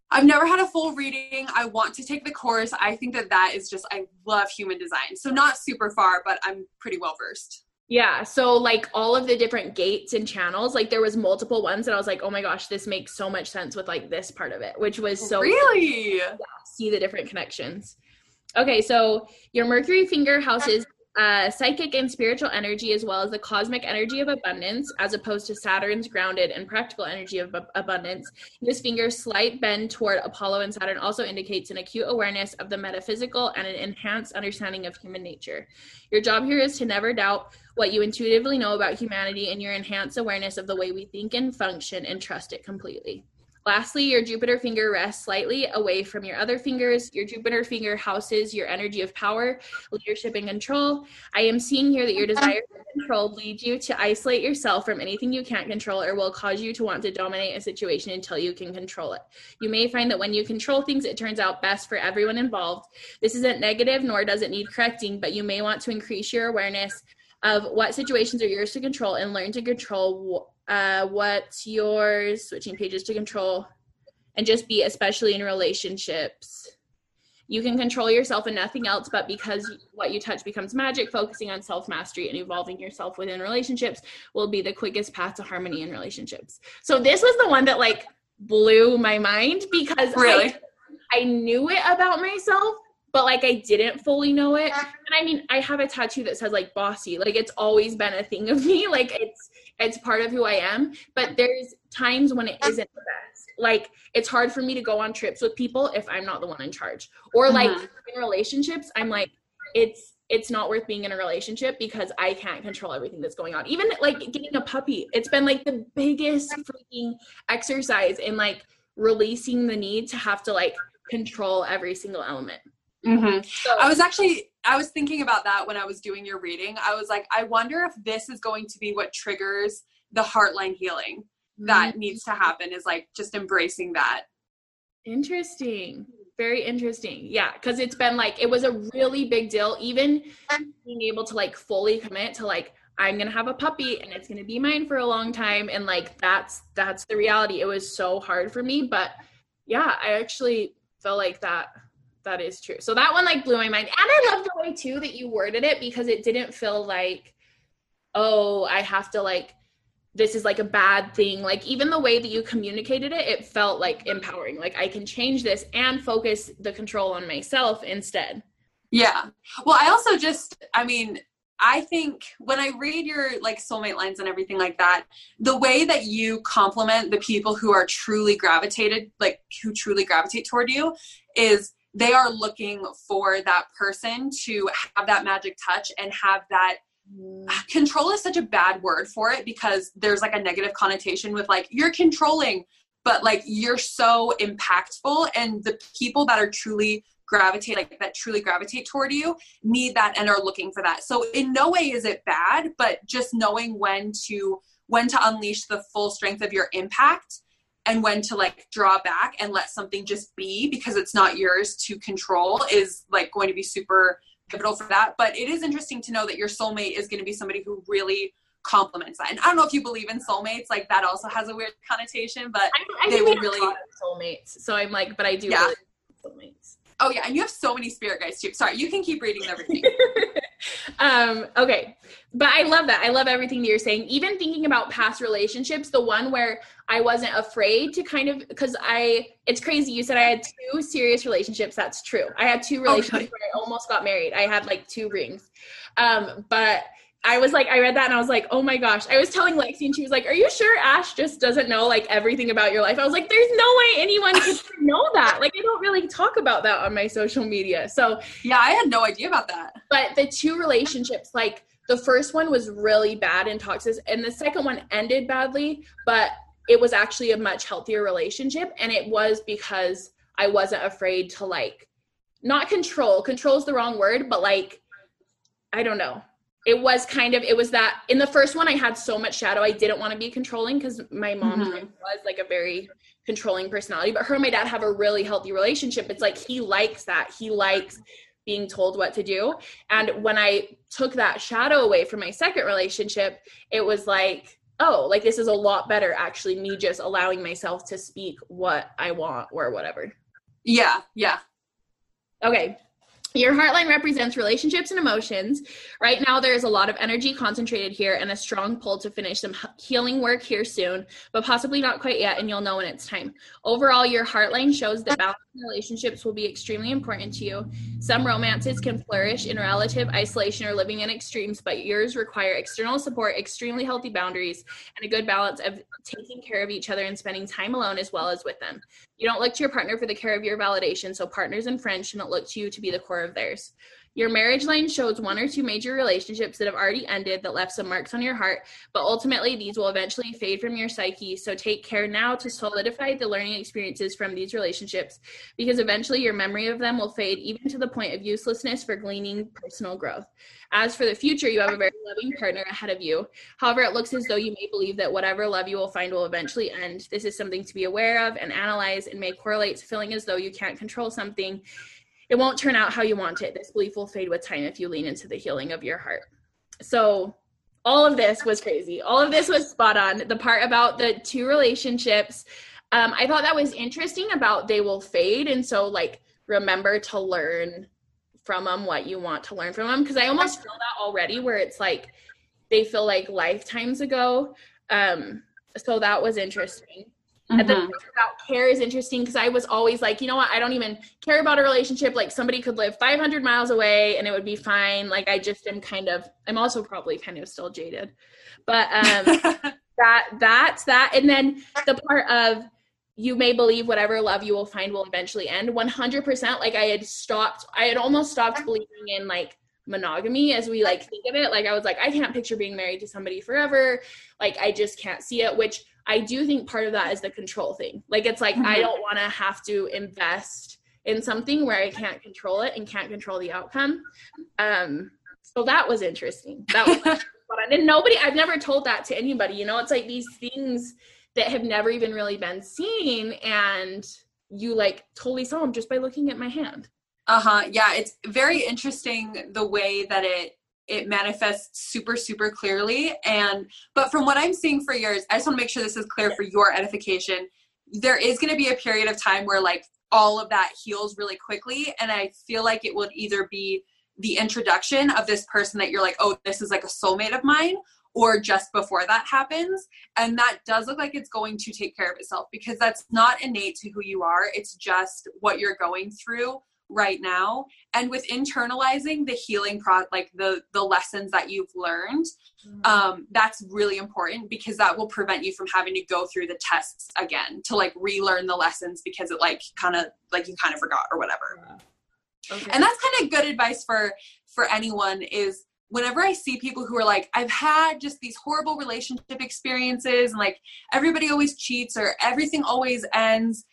I've never had a full reading. I want to take the course. I think that that is just, I love human design. So, not super far, but I'm pretty well versed. Yeah. So, like all of the different gates and channels, like there was multiple ones, and I was like, oh my gosh, this makes so much sense with like this part of it, which was so really yeah, see the different connections. Okay, so your Mercury finger houses uh, psychic and spiritual energy as well as the cosmic energy of abundance, as opposed to Saturn's grounded and practical energy of abundance. This finger's slight bend toward Apollo and Saturn also indicates an acute awareness of the metaphysical and an enhanced understanding of human nature. Your job here is to never doubt what you intuitively know about humanity and your enhanced awareness of the way we think and function and trust it completely. Lastly, your Jupiter finger rests slightly away from your other fingers. Your Jupiter finger houses your energy of power, leadership, and control. I am seeing here that your desire for control leads you to isolate yourself from anything you can't control or will cause you to want to dominate a situation until you can control it. You may find that when you control things, it turns out best for everyone involved. This isn't negative, nor does it need correcting, but you may want to increase your awareness of what situations are yours to control and learn to control uh, what's yours, switching pages to control, and just be especially in relationships. You can control yourself and nothing else, but because what you touch becomes magic, focusing on self mastery and evolving yourself within relationships will be the quickest path to harmony in relationships. So, this was the one that like blew my mind because really? I, I knew it about myself, but like I didn't fully know it. And I mean, I have a tattoo that says like bossy. Like it's always been a thing of me. [laughs] Like it's it's part of who I am. But there's times when it isn't the best. Like it's hard for me to go on trips with people if I'm not the one in charge. Or like uh-huh. in relationships, I'm like, it's it's not worth being in a relationship because I can't control everything that's going on. Even like getting a puppy, it's been like the biggest freaking exercise in like releasing the need to have to like control every single element. Mm-hmm. So, I was actually I was thinking about that when I was doing your reading. I was like, I wonder if this is going to be what triggers the heartline healing that mm-hmm. needs to happen. Is like just embracing that. Interesting. Very interesting. Yeah, because it's been like it was a really big deal. Even being able to like fully commit to like I'm gonna have a puppy and it's gonna be mine for a long time, and like that's that's the reality. It was so hard for me, but yeah, I actually felt like that that is true. So that one like blew my mind. And I love the way too that you worded it because it didn't feel like, oh, I have to like this is like a bad thing. Like even the way that you communicated it, it felt like empowering. Like I can change this and focus the control on myself instead. Yeah. Well, I also just I mean, I think when I read your like soulmate lines and everything like that, the way that you compliment the people who are truly gravitated, like who truly gravitate toward you, is they are looking for that person to have that magic touch and have that mm. [sighs] control is such a bad word for it because there's like a negative connotation with like you're controlling but like you're so impactful and the people that are truly gravitate like that truly gravitate toward you need that and are looking for that so in no way is it bad but just knowing when to when to unleash the full strength of your impact and when to like draw back and let something just be because it's not yours to control is like going to be super pivotal for that. But it is interesting to know that your soulmate is going to be somebody who really complements that. And I don't know if you believe in soulmates, like that also has a weird connotation, but I, I they will really soulmates. So I'm like, but I do yeah. soulmates. Oh yeah, and you have so many spirit guides too. Sorry, you can keep reading everything. [laughs] um, okay. but I love that. I love everything that you're saying. Even thinking about past relationships, the one where I wasn't afraid to kind of because I it's crazy. You said I had two serious relationships. That's true. I had two relationships okay. where I almost got married. I had like two rings. Um, but I was like, I read that and I was like, oh my gosh. I was telling Lexi and she was like, Are you sure Ash just doesn't know like everything about your life? I was like, There's no way anyone could [laughs] know that. Like, I don't really talk about that on my social media. So, yeah, I had no idea about that. But the two relationships, like, the first one was really bad and toxic, and the second one ended badly, but it was actually a much healthier relationship. And it was because I wasn't afraid to like, not control, control is the wrong word, but like, I don't know it was kind of it was that in the first one i had so much shadow i didn't want to be controlling because my mom mm-hmm. was like a very controlling personality but her and my dad have a really healthy relationship. It's like he likes that he likes being told what to do. And when i took that shadow away from my second relationship it was like oh like this is a lot better actually me just allowing myself to speak what i want or whatever. Yeah yeah. Okay your heartline represents relationships and emotions. Right now, there is a lot of energy concentrated here and a strong pull to finish some healing work here soon, but possibly not quite yet, and you'll know when it's time. Overall, your heartline shows that balancing relationships will be extremely important to you. Some romances can flourish in relative isolation or living in extremes, but yours require external support, extremely healthy boundaries, and a good balance of taking care of each other and spending time alone as well as with them. You don't look to your partner for the care of your validation, so partners and friends shouldn't look to you to be the core of theirs. Your marriage line shows one or two major relationships that have already ended that left some marks on your heart, but ultimately these will eventually fade from your psyche. So take care now to solidify the learning experiences from these relationships because eventually your memory of them will fade even to the point of uselessness for gleaning personal growth. As for the future, you have a very loving partner ahead of you. However, it looks as though you may believe that whatever love you will find will eventually end. This is something to be aware of and analyze and may correlate to feeling as though you can't control something it won't turn out how you want it. This belief will fade with time if you lean into the healing of your heart. So, all of this was crazy. All of this was spot on. The part about the two relationships, um, I thought that was interesting about they will fade. And so, like, remember to learn from them what you want to learn from them. Cause I almost feel that already where it's like they feel like lifetimes ago. Um, so that was interesting. Mm-hmm. And then about care is interesting because I was always like, you know what, I don't even care about a relationship. Like somebody could live 500 miles away and it would be fine. Like I just am kind of, I'm also probably kind of still jaded, but um, [laughs] that that's that. And then the part of you may believe whatever love you will find will eventually end. 100%. Like I had stopped, I had almost stopped believing in like monogamy as we like think of it. Like I was like, I can't picture being married to somebody forever. Like I just can't see it, which I do think part of that is the control thing. Like it's like mm-hmm. I don't want to have to invest in something where I can't control it and can't control the outcome. Um, so that was interesting. That was [laughs] but I didn't nobody I've never told that to anybody. You know, it's like these things that have never even really been seen and you like totally saw them just by looking at my hand. Uh-huh. Yeah, it's very interesting the way that it it manifests super super clearly. And but from what i'm seeing for yours i just want to make sure this is clear for your edification. There is going to be a period of time where like all of that heals really quickly. And i feel like it would either be the introduction of this person that you're like oh this is like a soulmate of mine or just before that happens. And that does look like it's going to take care of itself because that's not innate to who you are. It's just what you're going through right now and with internalizing the healing pro like the the lessons that you've learned mm-hmm. um that's really important because that will prevent you from having to go through the tests again to like relearn the lessons because it like kind of like you kind of forgot or whatever yeah. okay. and that's kind of good advice for for anyone is whenever I see people who are like, I've had just these horrible relationship experiences and like everybody always cheats or everything always ends,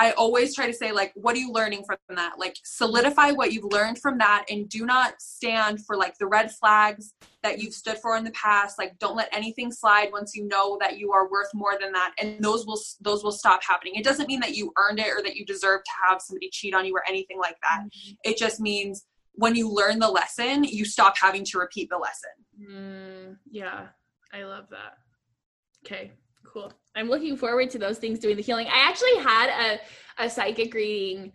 I always try to say, like, what are you learning from that? Like, solidify what you've learned from that and do not stand for like the red flags that you've stood for in the past. Like, don't let anything slide once you know that you are worth more than that. And those will, those will stop happening. It doesn't mean that you earned it or that you deserve to have somebody cheat on you or anything like that. Mm-hmm. It just means when you learn the lesson, you stop having to repeat the lesson. Mm, yeah, I love that. Okay, Cool. I'm looking forward to those things doing the healing. I actually had a, a psychic reading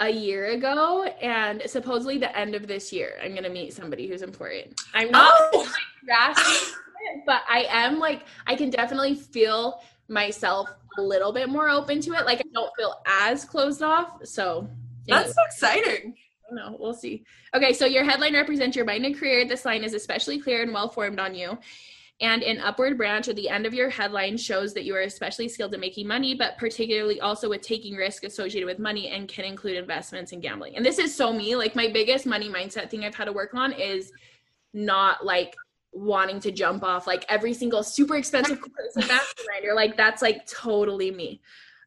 a year ago, and supposedly the end of this year, I'm gonna meet somebody who's important. I'm not Oh. it, but I am like I can definitely feel myself a little bit more open to it. Like I don't feel as closed off. So. That's so exciting. No, we'll see. Okay, so your headline represents your mind and career. This line is especially clear and well formed on you. And an upward branch at the end of your headline shows that you are especially skilled at making money, but particularly also with taking risk associated with money and can include investments and gambling. And this is so me. Like my biggest money mindset thing I've had to work on is not like wanting to jump off like every single super expensive course or [laughs] like that's like totally me.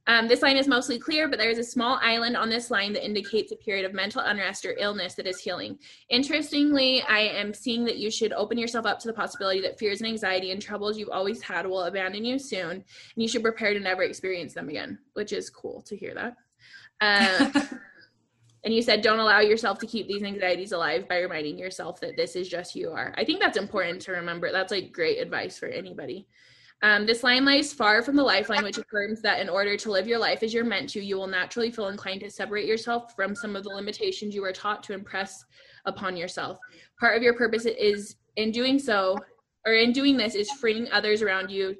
Um, this line is mostly clear, but there is a small island on this line that indicates a period of mental unrest or illness that is healing. Interestingly, I am seeing that you should open yourself up to the possibility that fears and anxiety and troubles you've always had will abandon you soon, and you should prepare to never experience them again, which is cool to hear that. Uh, [laughs] and you said, don't allow yourself to keep these anxieties alive by reminding yourself that this is just who you are. I think that's important to remember. That's like great advice for anybody. Um, this line lies far from the lifeline, which affirms that in order to live your life as you're meant to, you will naturally feel inclined to separate yourself from some of the limitations you were taught to impress upon yourself. Part of your purpose is in doing so, or in doing this, is freeing others around you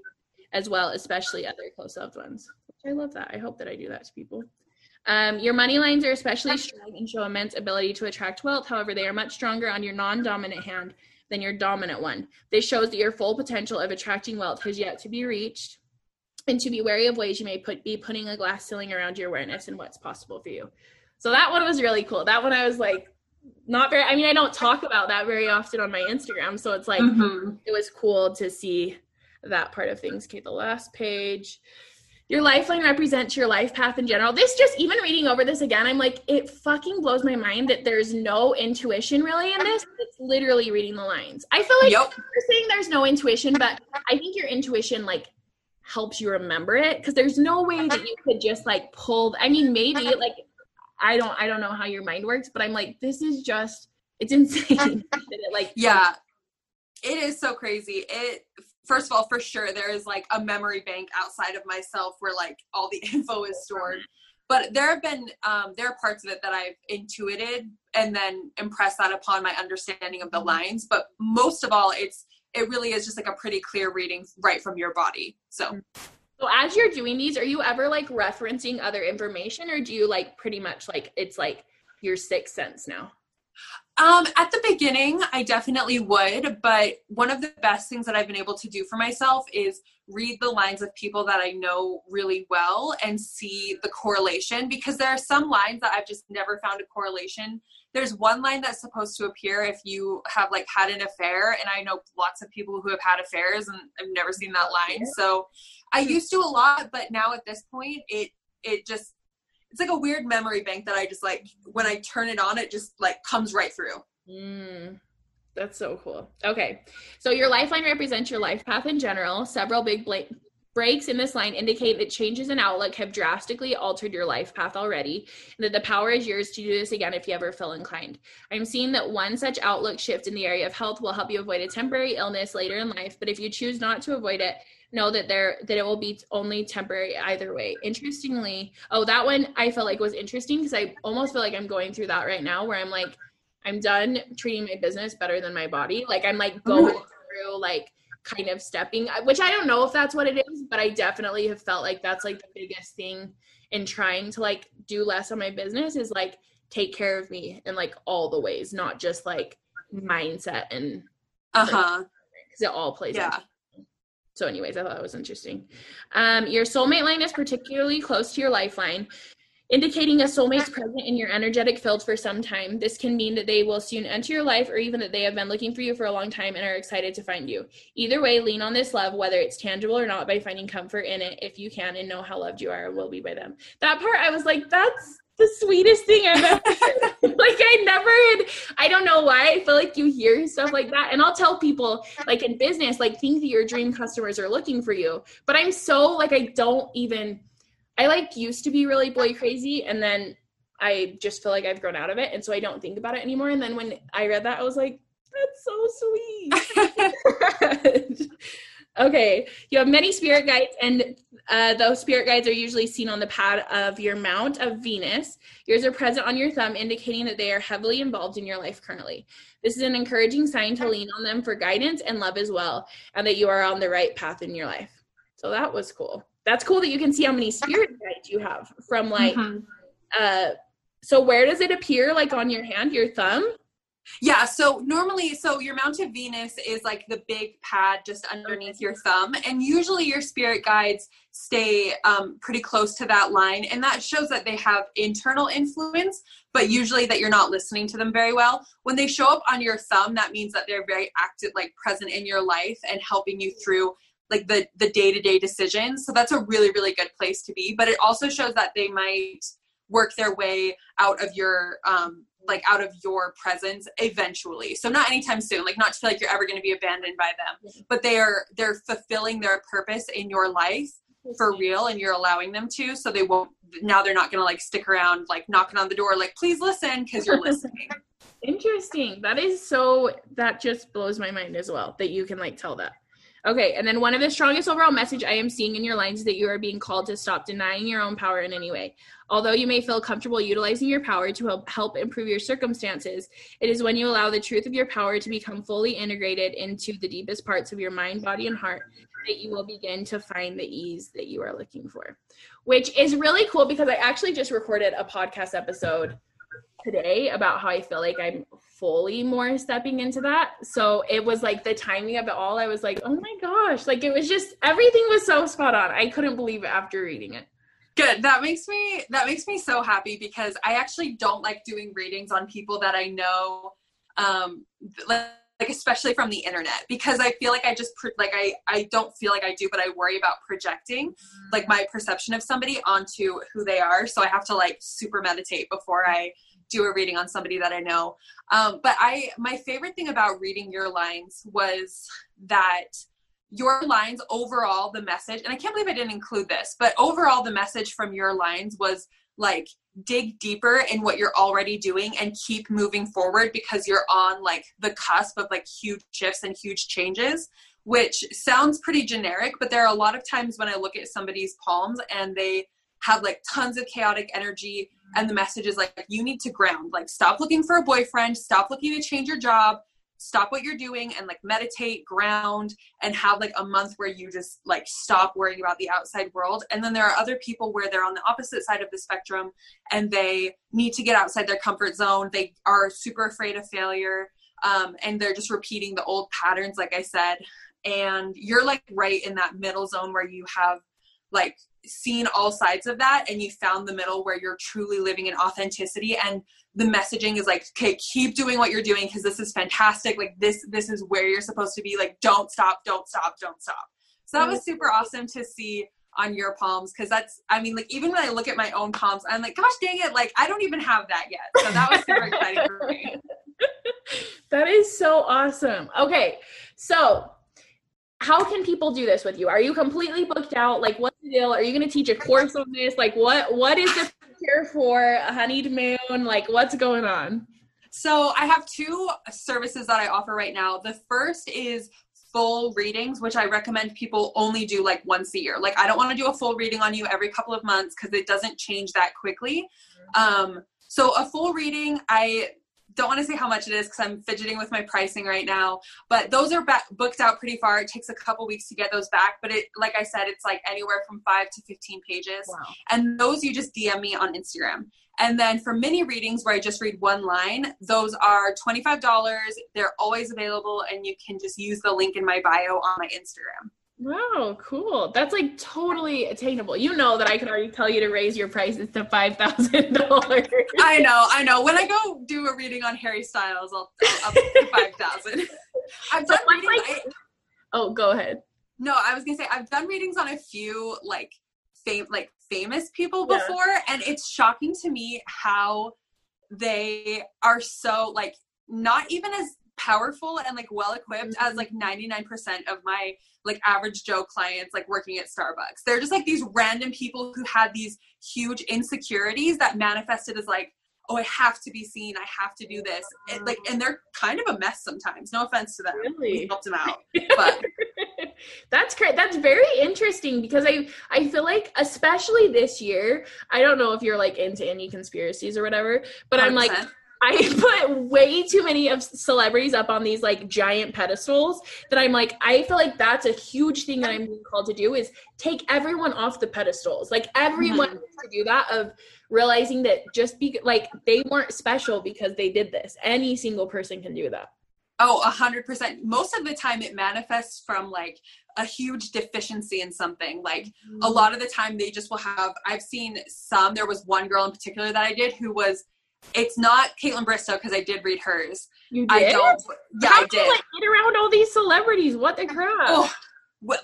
as well, especially other close loved ones. I love that. I hope that I do that to people. Um, your money lines are especially strong and show immense ability to attract wealth. However, they are much stronger on your non dominant hand than your dominant one. This shows that your full potential of attracting wealth has yet to be reached, and to be wary of ways you may put be putting a glass ceiling around your awareness and what's possible for you. So that one was really cool. That one I was like, not very. I mean, I don't talk about that very often on my Instagram, so it's like Mhm. it was cool to see that part of things. Okay, the last page. Your lifeline represents your life path in general. This just even reading over this again, I'm like, it fucking blows my mind that there's no intuition really in this. It's literally reading the lines. I feel like Yep. you're saying there's no intuition, but I think your intuition like helps you remember it because there's no way that you could just like pull. I mean, maybe like I don't I don't know how your mind works, but I'm like, this is just it's [laughs] insane that it like Yeah. It is so crazy. It first of all, for sure, there is like a memory bank outside of myself where like all the [laughs] info is stored. But there have been um, there are parts of it that I've intuited and then impressed that upon my understanding of the lines. But most of all, it's it really is just like a pretty clear reading right from your body. So So as you're doing these, are you ever like referencing other information or do you like pretty much like it's like your sixth sense now? Um, at the beginning, I definitely would, but one of the best things that I've been able to do for myself is read the lines of people that I know really well and see the correlation because there are some lines that I've just never found a correlation. There's one line that's supposed to appear if you have like had an affair, and I know lots of people who have had affairs and I've never seen that line. So I used to a lot, but now at this point, it it just it's like a weird memory bank that I just like when I turn it on, it just like comes right through. Mm, that's so cool. Okay. So your lifeline represents your life path in general. Several big bla- breaks in this line indicate that changes in outlook have drastically altered your life path already, and that the power is yours to do this again if you ever feel inclined. I'm seeing that one such outlook shift in the area of health will help you avoid a temporary illness later in life, but if you choose not to avoid it, know that there that it will be only temporary either way. Interestingly, oh that one I felt like was interesting because I almost feel like I'm going through that right now where I'm like I'm done treating my business better than my body. Like I'm like going through like kind of stepping, which I don't know if that's what it is, but I definitely have felt like that's like the biggest thing in trying to like do less on my business is like take care of me in like all the ways, not just like mindset and Uh huh. because it all plays Yeah. into so, anyways, I thought that was interesting. Um, your soulmate line is particularly close to your lifeline, indicating a soulmate's present in your energetic field for some time. This can mean that they will soon enter your life, or even that they have been looking for you for a long time and are excited to find you. Either way, lean on this love, whether it's tangible or not, by finding comfort in it if you can, and know how loved you are and will be by them. That part, I was like, that's the sweetest thing I've ever. [laughs] Like I never had I don't know why I feel like you hear stuff like that. And I'll tell people like in business like think that your dream customers are looking for you. But I'm so like I don't even I like used to be really boy crazy and then I just feel like I've grown out of it. And so I don't think about it anymore. And then when I read that I was like that's so sweet [laughs] okay you have many spirit guides and Uh, those spirit guides are usually seen on the pad of your mount of Venus. Yours are present on your thumb, indicating that they are heavily involved in your life currently. This is an encouraging sign to lean on them for guidance and love as well, and that you are on the right path in your life. So that was cool. That's cool that you can see how many spirit guides you have from like. Mm-hmm. Uh, so where does it appear? Like on your hand, your thumb? Yeah, so normally, so your Mount of Venus is like the big pad just underneath your thumb, and usually your spirit guides stay um, pretty close to that line, and that shows that they have internal influence, but usually that you're not listening to them very well. When they show up on your thumb, that means that they're very active, like present in your life and helping you through like the the day to day decisions. So that's a really really good place to be, but it also shows that they might work their way out of your um, like out of your presence eventually. So not anytime soon like not to feel like you're ever going to be abandoned by them but they are they're fulfilling their purpose in your life for real and you're allowing them to so they won't now they're not going to like stick around like knocking on the door like please listen because you're listening. [laughs] Interesting. That is so that just blows my mind as well that you can like tell that Okay, and then one of the strongest overall message I am seeing in your lines is that you are being called to stop denying your own power in any way. Although you may feel comfortable utilizing your power to help, help improve your circumstances, it is when you allow the truth of your power to become fully integrated into the deepest parts of your mind, body, and heart that you will begin to find the ease that you are looking for. Which is really cool because I actually just recorded a podcast episode today about how I feel like I'm fully more stepping into that. So it was like the timing of it all. I was like, oh my gosh, like it was just everything was so spot on. I couldn't believe it after reading it. Good. That makes me that makes me so happy because I actually don't like doing readings on people that I know um like, like especially from the internet because I feel like I just like I I don't feel like I do but I worry about projecting like my perception of somebody onto who they are so I have to like super meditate before I do a reading on somebody that I know. Um, but I, my favorite thing about reading your lines was that your lines overall, the message, and I can't believe I didn't include this, but overall, the message from your lines was like dig deeper in what you're already doing and keep moving forward because you're on like the cusp of like huge shifts and huge changes which sounds pretty generic but there are a lot of times when i look at somebody's palms and they have like tons of chaotic energy and the message is like you need to ground. Like stop looking for a boyfriend stop looking to change your job stop what you're doing and like meditate ground and have like a month where you just like stop worrying about the outside world. And then there are other people where they're on the opposite side of the spectrum and they need to get outside their comfort zone. They are super afraid of failure um, and they're just repeating the old patterns like i said. And you're like right in that middle zone where you have like seen all sides of that and you found the middle where you're truly living in authenticity and the messaging is like okay keep doing what you're doing because this is fantastic. Like this this is where you're supposed to be. Like don't stop don't stop don't stop. So that was super awesome to see on your palms because that's i mean like even when i look at my own palms i'm like gosh dang it. Like i don't even have that yet. So that was super exciting for me. [laughs] That is so awesome. Okay. So how can people do this with you? Are you completely booked out? Like, what's the deal? Are you going to teach a course on this? Like, what what is the here for? Honeyed Moon? Like, what's going on? So I have two services that I offer right now. The first is full readings, which I recommend people only do like once a year. Like, I don't want to do a full reading on you every couple of months because it doesn't change that quickly. Um, so a full reading, I don't want to say how much it is because I'm fidgeting with my pricing right now. But those are back, booked out pretty far. It takes a couple weeks to get those back. But it, like I said, it's like anywhere from five to 15 pages. Wow. And those you just DM me on Instagram. And then for mini readings where I just read one line, those are $25. They're always available and you can just use the link in my bio on my Instagram. Wow, cool. That's like totally attainable. You know that I can already tell you to raise your prices to five thousand dollars. I know, I know. When I go do a reading on Harry Styles, I'll up to five thousand. [laughs] I've done readings. Like, I, oh, go ahead. No, I was gonna say I've done readings on a few like fame like famous people before, yeah. and it's shocking to me how they are so like not even as powerful and like well equipped mm-hmm. as like 99% of my like average joe clients like working at starbucks. They're just like these random people who had these huge insecurities that manifested as like oh i have to be seen. I have to do this. And like and they're kind of a mess sometimes. No offense to them. Really? we helped them out [laughs] but [laughs] that's great. That's very interesting because I I feel like especially this year, I don't know if you're like into any conspiracies or whatever, but i am like I [laughs] put way too many of celebrities up on these like giant pedestals that I'm like I feel like that's a huge thing that I'm being called to do is take everyone off the pedestals. Like everyone mm-hmm. to do that of realizing that just be like they weren't special because they did this. Any single person can do that. Oh, a hundred percent. Most of the time it manifests from like a huge deficiency in something. Like mm-hmm. a lot of the time they just will have I've seen some, there was one girl in particular that I did who was it's not Kaitlyn Bristowe because I did read hers. You did? I don't. Yeah, How I did. like, get around all these celebrities. What the crap? Oh,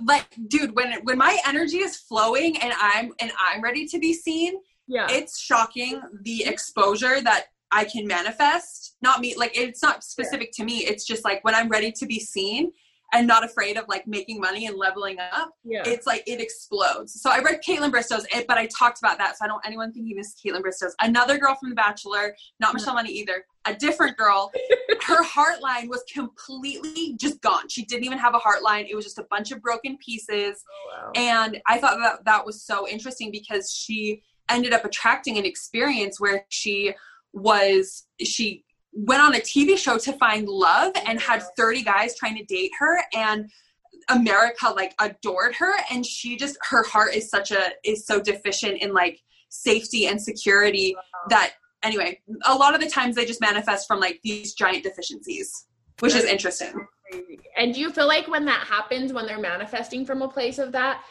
like, dude, when when my energy is flowing and I'm and I'm ready to be seen, yeah, it's shocking the exposure that I can manifest. Not me, like it's not specific yeah. to me. It's just like when I'm ready to be seen and not afraid of like making money and leveling up, yeah. it's like it explodes. So I read Kaitlyn it, but I talked about that. So I don't anyone think he missed Kaitlyn Bristowe's. Another girl from The Bachelor, not Michelle Money either, a different girl. [laughs] her heart line was completely just gone. She didn't even have a heart line. It was just a bunch of broken pieces. Oh, wow. And I thought that that was so interesting because she ended up attracting an experience where she was she went on a TV show to find love and had 30 guys trying to date her and America like adored her and she just her heart is such a is so deficient in like safety and security that anyway a lot of the times they just manifest from like these giant deficiencies which is interesting. and do you feel like when that happens when they're manifesting from a place of that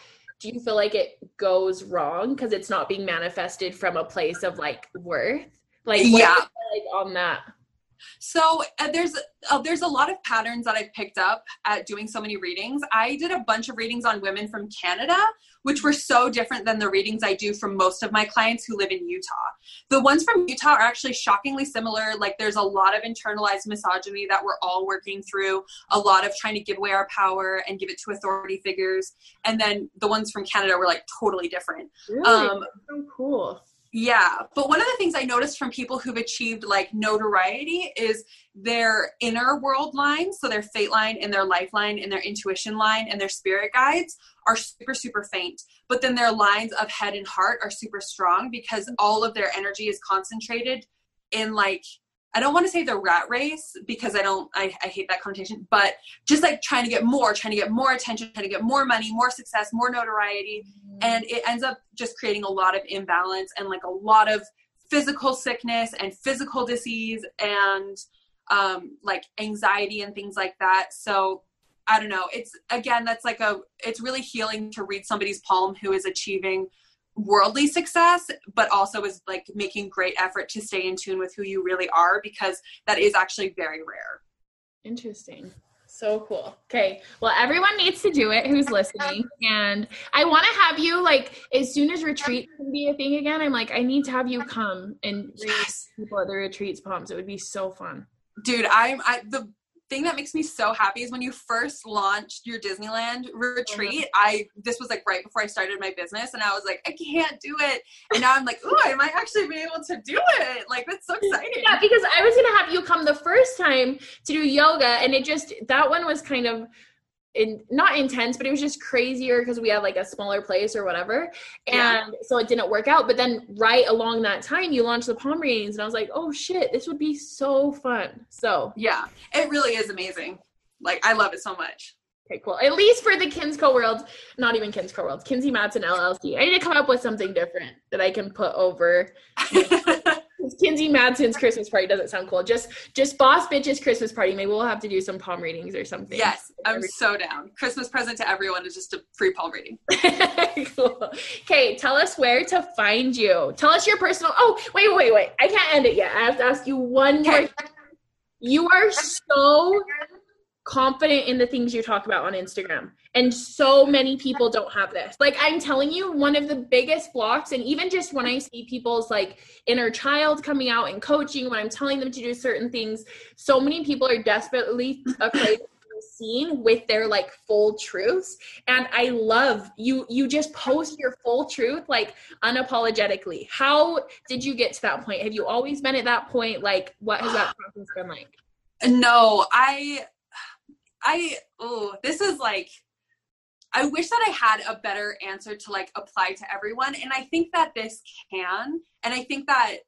do you feel like it goes wrong? Because it's not being manifested from a place of like worth? Like yeah. like on that so uh, there's uh, there's a lot of patterns that I've picked up at doing so many readings. I did a bunch of readings on women from Canada, which were so different than the readings I do from most of my clients who live in Utah. The ones from Utah are actually shockingly similar. Like there's a lot of internalized misogyny that we're all working through, a lot of trying to give away our power and give it to authority figures. And then the ones from Canada were like totally different. Really? Um, so cool. Yeah, but one of the things I noticed from people who've achieved like notoriety is their inner world lines, so their fate line and their lifeline and their intuition line and their spirit guides are super super faint. But then their lines of head and heart are super strong because all of their energy is concentrated in like I don't want to say the rat race because I don't, I, I hate that connotation, but just like trying to get more, trying to get more attention, trying to get more money, more success, more notoriety. Mm-hmm. And it ends up just creating a lot of imbalance and like a lot of physical sickness and physical disease and um, like anxiety and things like that. So I don't know. It's again, that's like a, it's really healing to read somebody's palm who is achieving worldly success but also is like making great effort to stay in tune with who you really are because that is actually very rare. Interesting. So cool. Okay. Well everyone needs to do it who's listening. And i want to have you like as soon as retreat can be a thing again i'm like i need to have you come and yes. people at the retreats palms it would be so fun. Dude i'm i the thing that makes me so happy is when you first launched your Disneyland retreat. Mm-hmm. I this was like right before I started my business, and I was like, I can't do it. And now I'm like, oh, I might actually be able to do it. Like that's so exciting. Yeah, because I was gonna have you come the first time to do yoga, and it just that one was kind of in, not intense, but it was just crazier because we had like a smaller place or whatever. And yeah. so it didn't work out. But then right along that time, you launched the palm readings, and I was like, oh shit, this would be so fun. So yeah, it really is amazing. Like I love it so much. Okay, cool. At least for the Kinsco World, not even Kinsco World, Kinsey Matson LLC. I need to come up with something different that I can put over. [laughs] [laughs] Kinsey Madsen's Christmas party doesn't sound cool. Just just boss bitch's Christmas party. Maybe we'll have to do some palm readings or something. Yes, I'm so down. Christmas present to everyone is just a free palm reading. [laughs] cool. Okay, tell us where to find you. Tell us your personal. Oh, wait, wait, wait. I can't end it yet. I have to ask you one more. You are so confident in the things you talk about on Instagram. And so many people don't have this. Like I'm telling you, one of the biggest blocks, and even just when I see people's like inner child coming out and coaching, when I'm telling them to do certain things, so many people are desperately [laughs] afraid of being seen with their like full truths. And I love you you just post your full truth like unapologetically. How did you get to that point? Have you always been at that point? Like what has that process been like? No, I I oh, this is like I wish that I had a better answer to like apply to everyone. And I think that this can. And I think that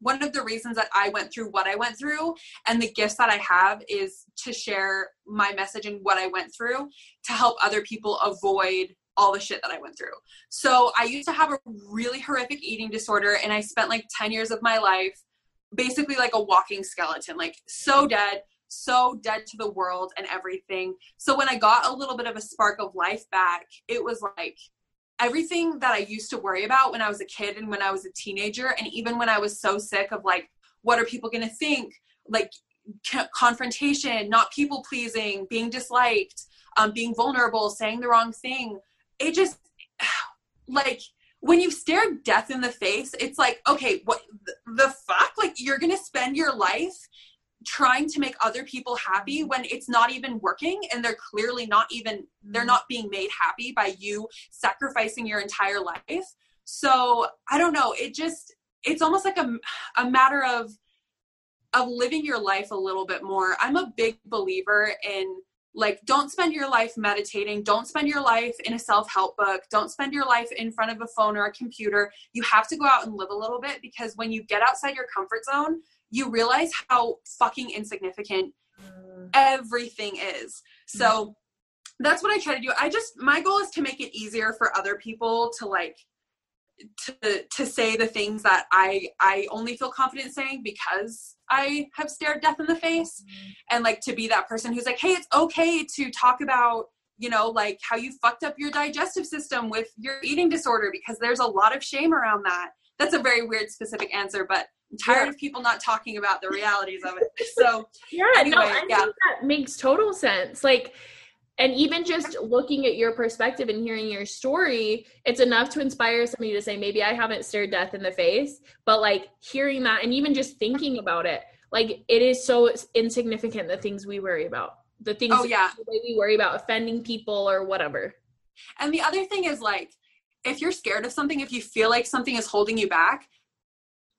one of the reasons that I went through what I went through and the gifts that I have is to share my message and what I went through to help other people avoid all the shit that I went through. So I used to have a really horrific eating disorder and I spent like 10 years of my life basically like a walking skeleton, like so dead, so dead to the world and everything. So when I got a little bit of a spark of life back, it was like everything that I used to worry about when I was a kid and when I was a teenager, and even when I was so sick of like, what are people going to think? Like, confrontation, not people pleasing, being disliked, um, being vulnerable, saying the wrong thing. It just, [sighs] like, when you stare death in the face, it's like, okay, what the fuck? Like, you're going to spend your life trying to make other people happy when it's not even working and they're clearly not even they're mm-hmm. not being made happy by you sacrificing your entire life. So i don't know it just it's almost like a, a matter of of living your life a little bit more. I'm a big believer in like don't spend your life meditating don't spend your life in a self-help book don't spend your life in front of a phone or a computer. You have to go out and live a little bit because when you get outside your comfort zone you realize how fucking insignificant mm. everything is. So that's what I try to do. I just my goal is to make it easier for other people to like to to say the things that I I only feel confident saying because I have stared death in the face mm-hmm. and like to be that person who's like hey it's okay to talk about you know like how you fucked up your digestive system with your eating disorder because there's a lot of shame around that that's a very weird specific answer but I'm tired yeah. of people not talking about the realities of it. [laughs] So yeah, anyway, no, I yeah. think that makes total sense. Like, and even just looking at your perspective and hearing your story, it's enough to inspire somebody to say, maybe I haven't stared death in the face, but like hearing that and even just thinking about it, like it is so insignificant the things we worry about. The things oh, yeah. we worry about offending people or whatever. And the other thing is like if you're scared of something, if you feel like something is holding you back,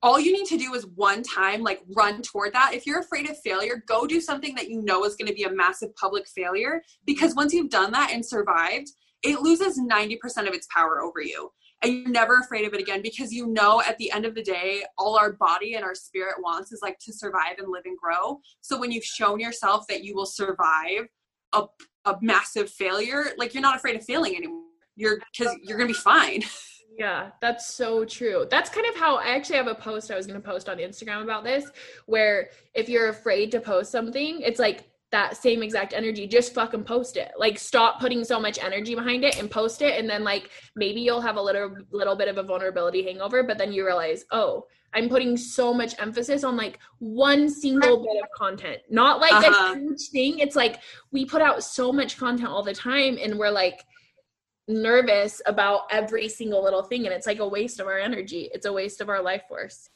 all you need to do is one time like run toward that. If you're afraid of failure go do something that you know is going to be a massive public failure because once you've done that and survived it loses 90% of its power over you. And you're never afraid of it again because you know at the end of the day all our body and our spirit wants is like to survive and live and grow. So when you've shown yourself that you will survive a, a massive failure like you're not afraid of failing anymore you're because you're gonna be fine [laughs] Yeah, that's so true. That's kind of how I actually have a post I was to post on Instagram about this where if you're afraid to post something, it's like that same exact energy, just fucking post it. Like stop putting so much energy behind it and post it and then like maybe you'll have a little little bit of a vulnerability hangover, but then you realize, "Oh, I'm putting so much emphasis on like one single bit of content, not like uh-huh. a huge thing. It's like we put out so much content all the time and we're like nervous about every single little thing and it's like a waste of our energy. It's a waste of our life force.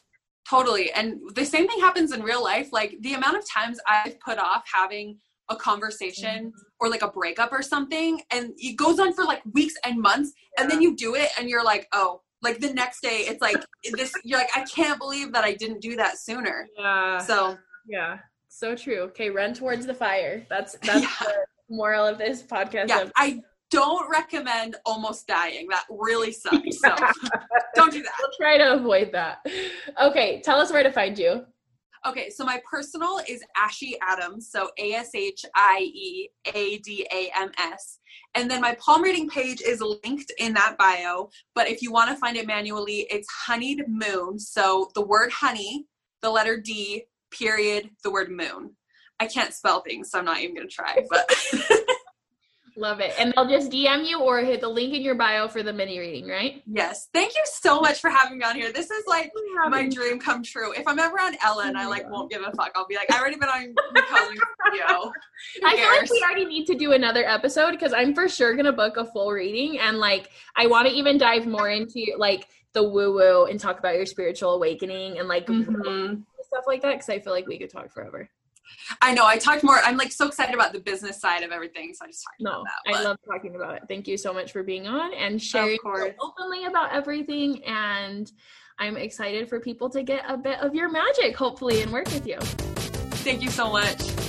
Totally and the same thing happens in real life like the amount of times i've put off having a conversation mm-hmm. or like a breakup or something and it goes on for like weeks and months yeah. and then you do it and you're like oh like the next day it's like this you're like i can't believe that i didn't do that sooner. Yeah. So yeah so true. Okay run towards the fire. That's [laughs] that's yeah. the moral of this podcast. Yeah i don't recommend almost dying. That really sucks. So [laughs] don't do that. We'll try to avoid that. Okay, tell us where to find you. Okay, so my personal is Ashie Adams, so A S H I E A D A M S. And then my palm reading page is linked in that bio, but if you want to find it manually, it's Honeyed Moon. So the word honey, the letter D, period, the word moon. I can't spell things, so I'm not even going to try, but [laughs] [laughs] Love it. And they'll just DM you or hit the link in your bio for the mini reading, right? Yes. Thank you so much for having me on here. This is like my dream come true. If I'm ever on Ellen, I like won't give a fuck. I'll be like, I already been on video. [laughs] I feel like we already need to do another episode because I'm for sure gonna book a full reading and like I want to even dive more into like the woo woo and talk about your spiritual awakening and like mm-hmm. stuff like that because I feel like we could talk forever. I know. I talked more. I'm like so excited about the business side of everything, so I just talked no, about that. But. I love talking about it. Thank you so much for being on and sharing openly about everything. And I'm excited for people to get a bit of your magic, hopefully, and work with you. Thank you so much.